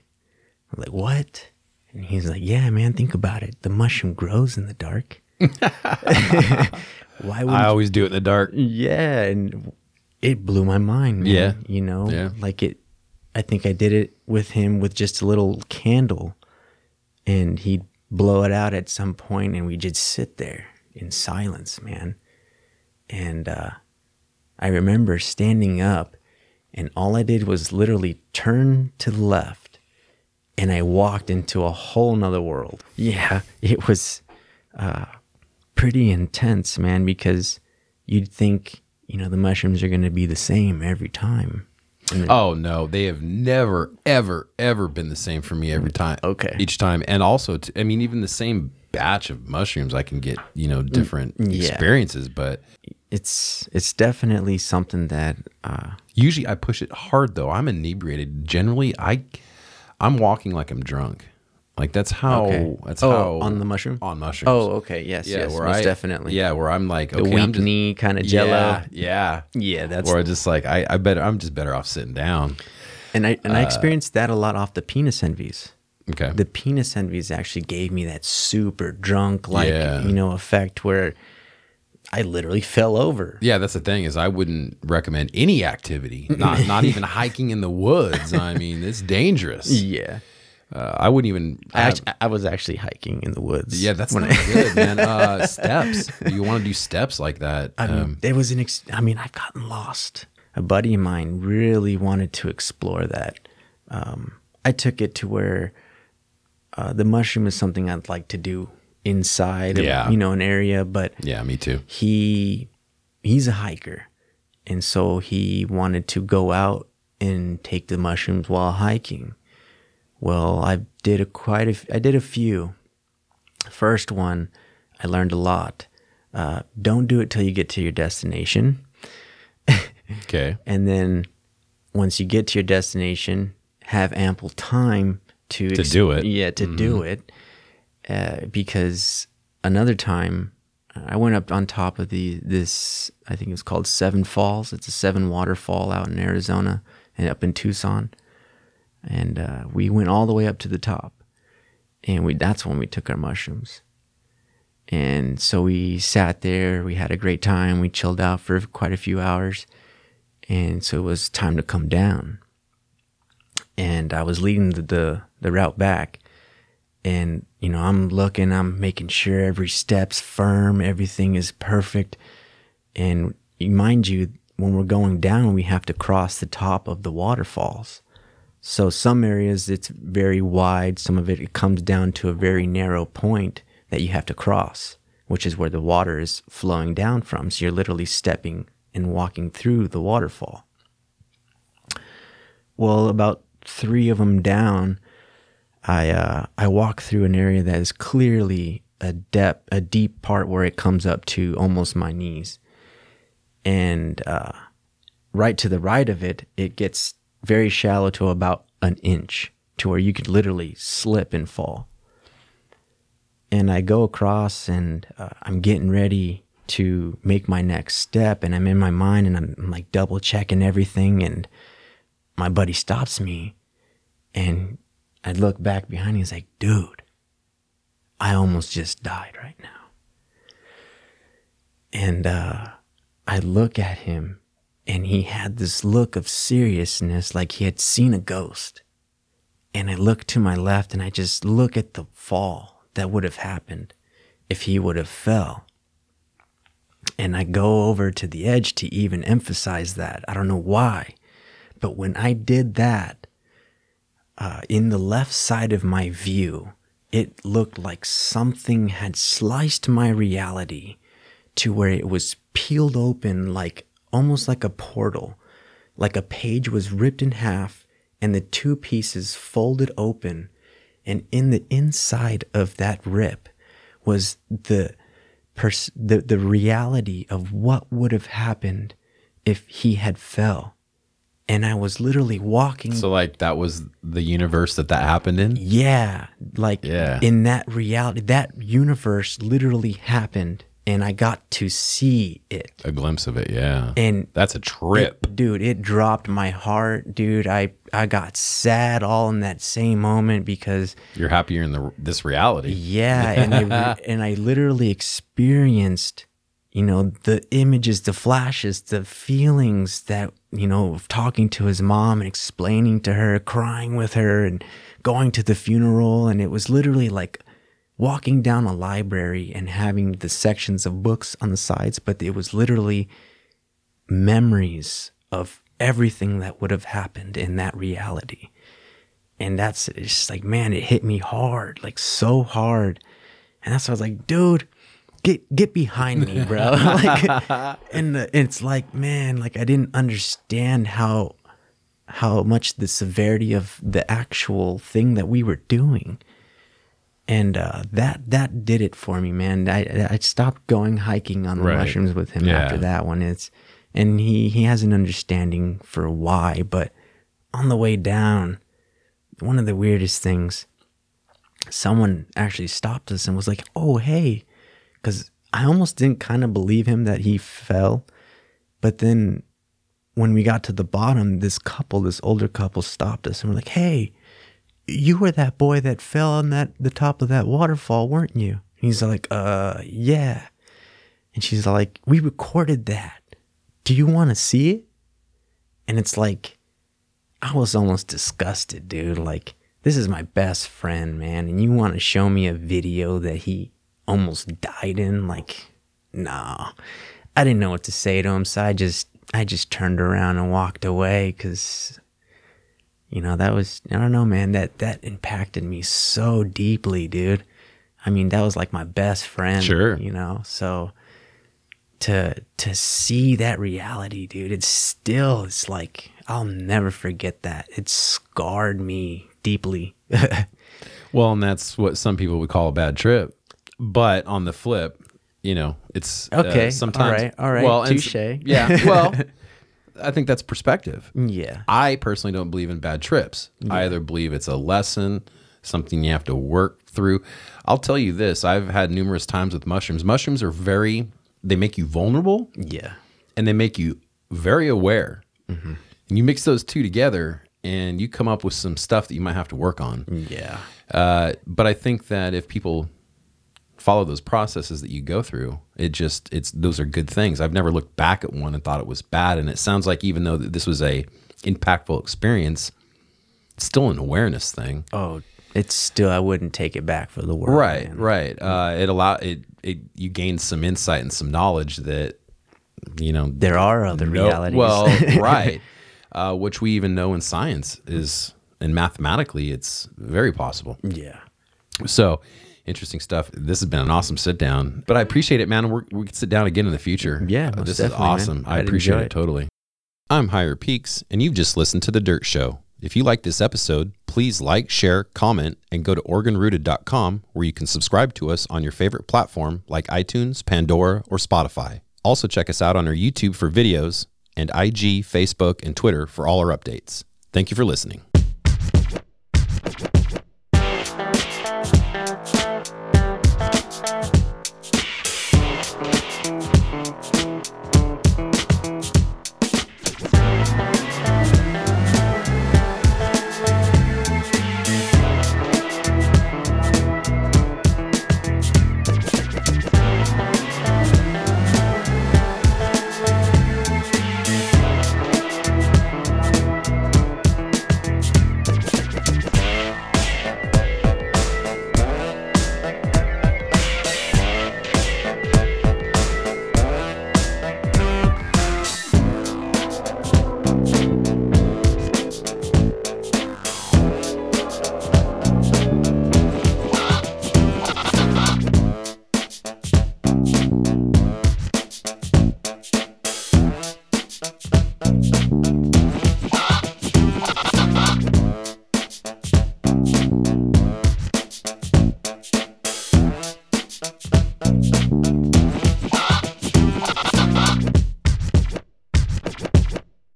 I'm like, "What?" And he's like, "Yeah, man, think about it. The mushroom grows in the dark." Why would I always do it in the dark? Yeah, and it blew my mind. Man, yeah, you know, yeah. like it. I think I did it with him with just a little candle and he'd blow it out at some point and we just sit there in silence man and uh, i remember standing up and all i did was literally turn to the left and i walked into a whole nother world. Yeah. It was uh, pretty intense man because you'd think you know the mushrooms are going to be the same every time. Oh no, they have never, ever, ever been the same for me every time. Okay, each time, and also, t- I mean, even the same batch of mushrooms, I can get you know different mm, yeah. experiences, but it's it's definitely something that uh, usually I push it hard though. I'm inebriated. Generally, I I'm walking like I'm drunk. Like that's how okay. that's oh, how on the mushroom on mushrooms. Oh, okay, yes, yeah, yes, where I, definitely. Yeah, where I'm like the weak just, knee kind of jello. Yeah, yeah, yeah. That's I just like I, I better I'm just better off sitting down. And I and uh, I experienced that a lot off the penis envies. Okay, the penis envies actually gave me that super drunk like yeah. you know effect where I literally fell over. Yeah, that's the thing is I wouldn't recommend any activity, not not even hiking in the woods. I mean, it's dangerous. Yeah. Uh, I wouldn't even. I, actually, I, was actually hiking in the woods. Yeah, that's not I, good, man. Uh, steps. You want to do steps like that? I mean, um, there was an. Ex- I mean, I've gotten lost. A buddy of mine really wanted to explore that. Um, I took it to where uh, the mushroom is something I'd like to do inside. Yeah. Of, you know, an area, but yeah, me too. He he's a hiker, and so he wanted to go out and take the mushrooms while hiking well, I did a quite a, I did a few. First one, I learned a lot. Uh, don't do it till you get to your destination. okay. And then once you get to your destination, have ample time to to do it. Yeah, to mm-hmm. do it. Uh, because another time, I went up on top of the this I think it was called Seven Falls. It's a seven waterfall out in Arizona and up in Tucson and uh, we went all the way up to the top and we that's when we took our mushrooms and so we sat there we had a great time we chilled out for quite a few hours and so it was time to come down and i was leading the the, the route back and you know i'm looking i'm making sure every step's firm everything is perfect and mind you when we're going down we have to cross the top of the waterfalls so some areas it's very wide, some of it, it comes down to a very narrow point that you have to cross which is where the water is flowing down from. So you're literally stepping and walking through the waterfall. Well, about three of them down, I uh, I walk through an area that is clearly a depth, a deep part where it comes up to almost my knees, and uh, right to the right of it, it gets very shallow to about an inch, to where you could literally slip and fall. And I go across, and uh, I'm getting ready to make my next step, and I'm in my mind, and I'm, I'm like double checking everything, and my buddy stops me and I look back behind me. He's like, dude, I almost just died right now. And uh, I look at him and he had this look of seriousness like he had seen a ghost. And I look to my left and I just look at the fall that would have happened if he would have fell. And I go over to the edge to even emphasize that. I don't know why. But when I did that, uh, in the left side of my view, it looked like something had sliced my reality to where it was peeled open like almost like a portal, like a page was ripped in half and the two pieces folded open. And in the inside of that rip was the, pers- the, the reality of what would have happened if he had fell and I was literally walking. So like that was the universe that that happened in. yeah, like Yeah. in that reality, that universe literally happened, and I got to see it. A glimpse of it, yeah. And That's a trip. it- dude, it dropped my heart, dude. I I got sad all in that same moment because You're happier in the this reality. yeah, and I and I literally experienced, you know, the images, the flashes, the feelings that you know talking to his mom and explaining to her, crying with her, and going to the funeral, and it was literally like walking down a library and having the sections of books on the sides, but it was literally memories of everything that would have happened in that reality. And that's it's just like, man, it hit me hard, like so hard. And that's why I was like, dude, get get behind me, bro. like and the, it's like, man, like I didn't understand how how much the severity of the actual thing that we were doing. And uh, that that did it for me, man. I I stopped going hiking on the Right. mushrooms with him Yeah. after that one. It's and he he has an understanding for why, but on the way down, one of the weirdest things, someone actually stopped us and was like, "Oh, hey," because I almost didn't kind of believe him that he fell, but then when we got to the bottom, this couple, this older couple, stopped us and were like, "Hey, you were that boy that fell on that the top of that waterfall, weren't you?" He's like, "Uh, yeah," and she's like, "We recorded that. Do you want to see it?" And it's like, I was almost disgusted, dude. Like, this is my best friend, man, and you want to show me a video that he almost died in? Like, no. I didn't know what to say to him, so I just I just turned around and walked away cuz you know, that was I don't know, man, that that impacted me so deeply, dude. I mean, that was like my best friend, Sure. you know. So to to see that reality, dude, it's still it's like I'll never forget that. It scarred me deeply. Well, and that's what some people would call a bad trip. But on the flip, you know, it's uh, Okay, all sometimes. right, all right, Well, touche. Yeah. Well, I think that's perspective. yeah. I personally don't believe in bad trips. I either believe it's a lesson, something you have to work through. I'll tell you this: I've had numerous times with mushrooms. Mushrooms are very. They make you vulnerable Yeah. and they make you very aware. And you mix those two together, and you come up with some stuff that you might have to work on. Yeah. Uh, but I think that if people follow those processes that you go through, it just it's those are good things. I've never looked back at one and thought it was bad. And it sounds like even though this was a impactful experience, it's still an awareness thing. Oh, it's still I wouldn't take it back for the world. Right, man. right. Uh, it allow it, it you gain some insight and some knowledge that you know There are other no- realities. Well, right, uh, which we even know in science is and mathematically it's very possible. yeah. So, interesting stuff. This has been an awesome sit down, but I appreciate it, man. We're, we can sit down again in the future. Yeah, Uh, this is definitely, man. awesome. I I'd appreciate it it. totally. I'm Higher Peaks, and you've just listened to The Dirt Show. If you like this episode, please like, share, comment, and go to OregonRooted.com where you can subscribe to us on your favorite platform like iTunes, Pandora, or Spotify. Also, check us out on our YouTube for videos and IG, Facebook, and Twitter for all our updates. Thank you for listening.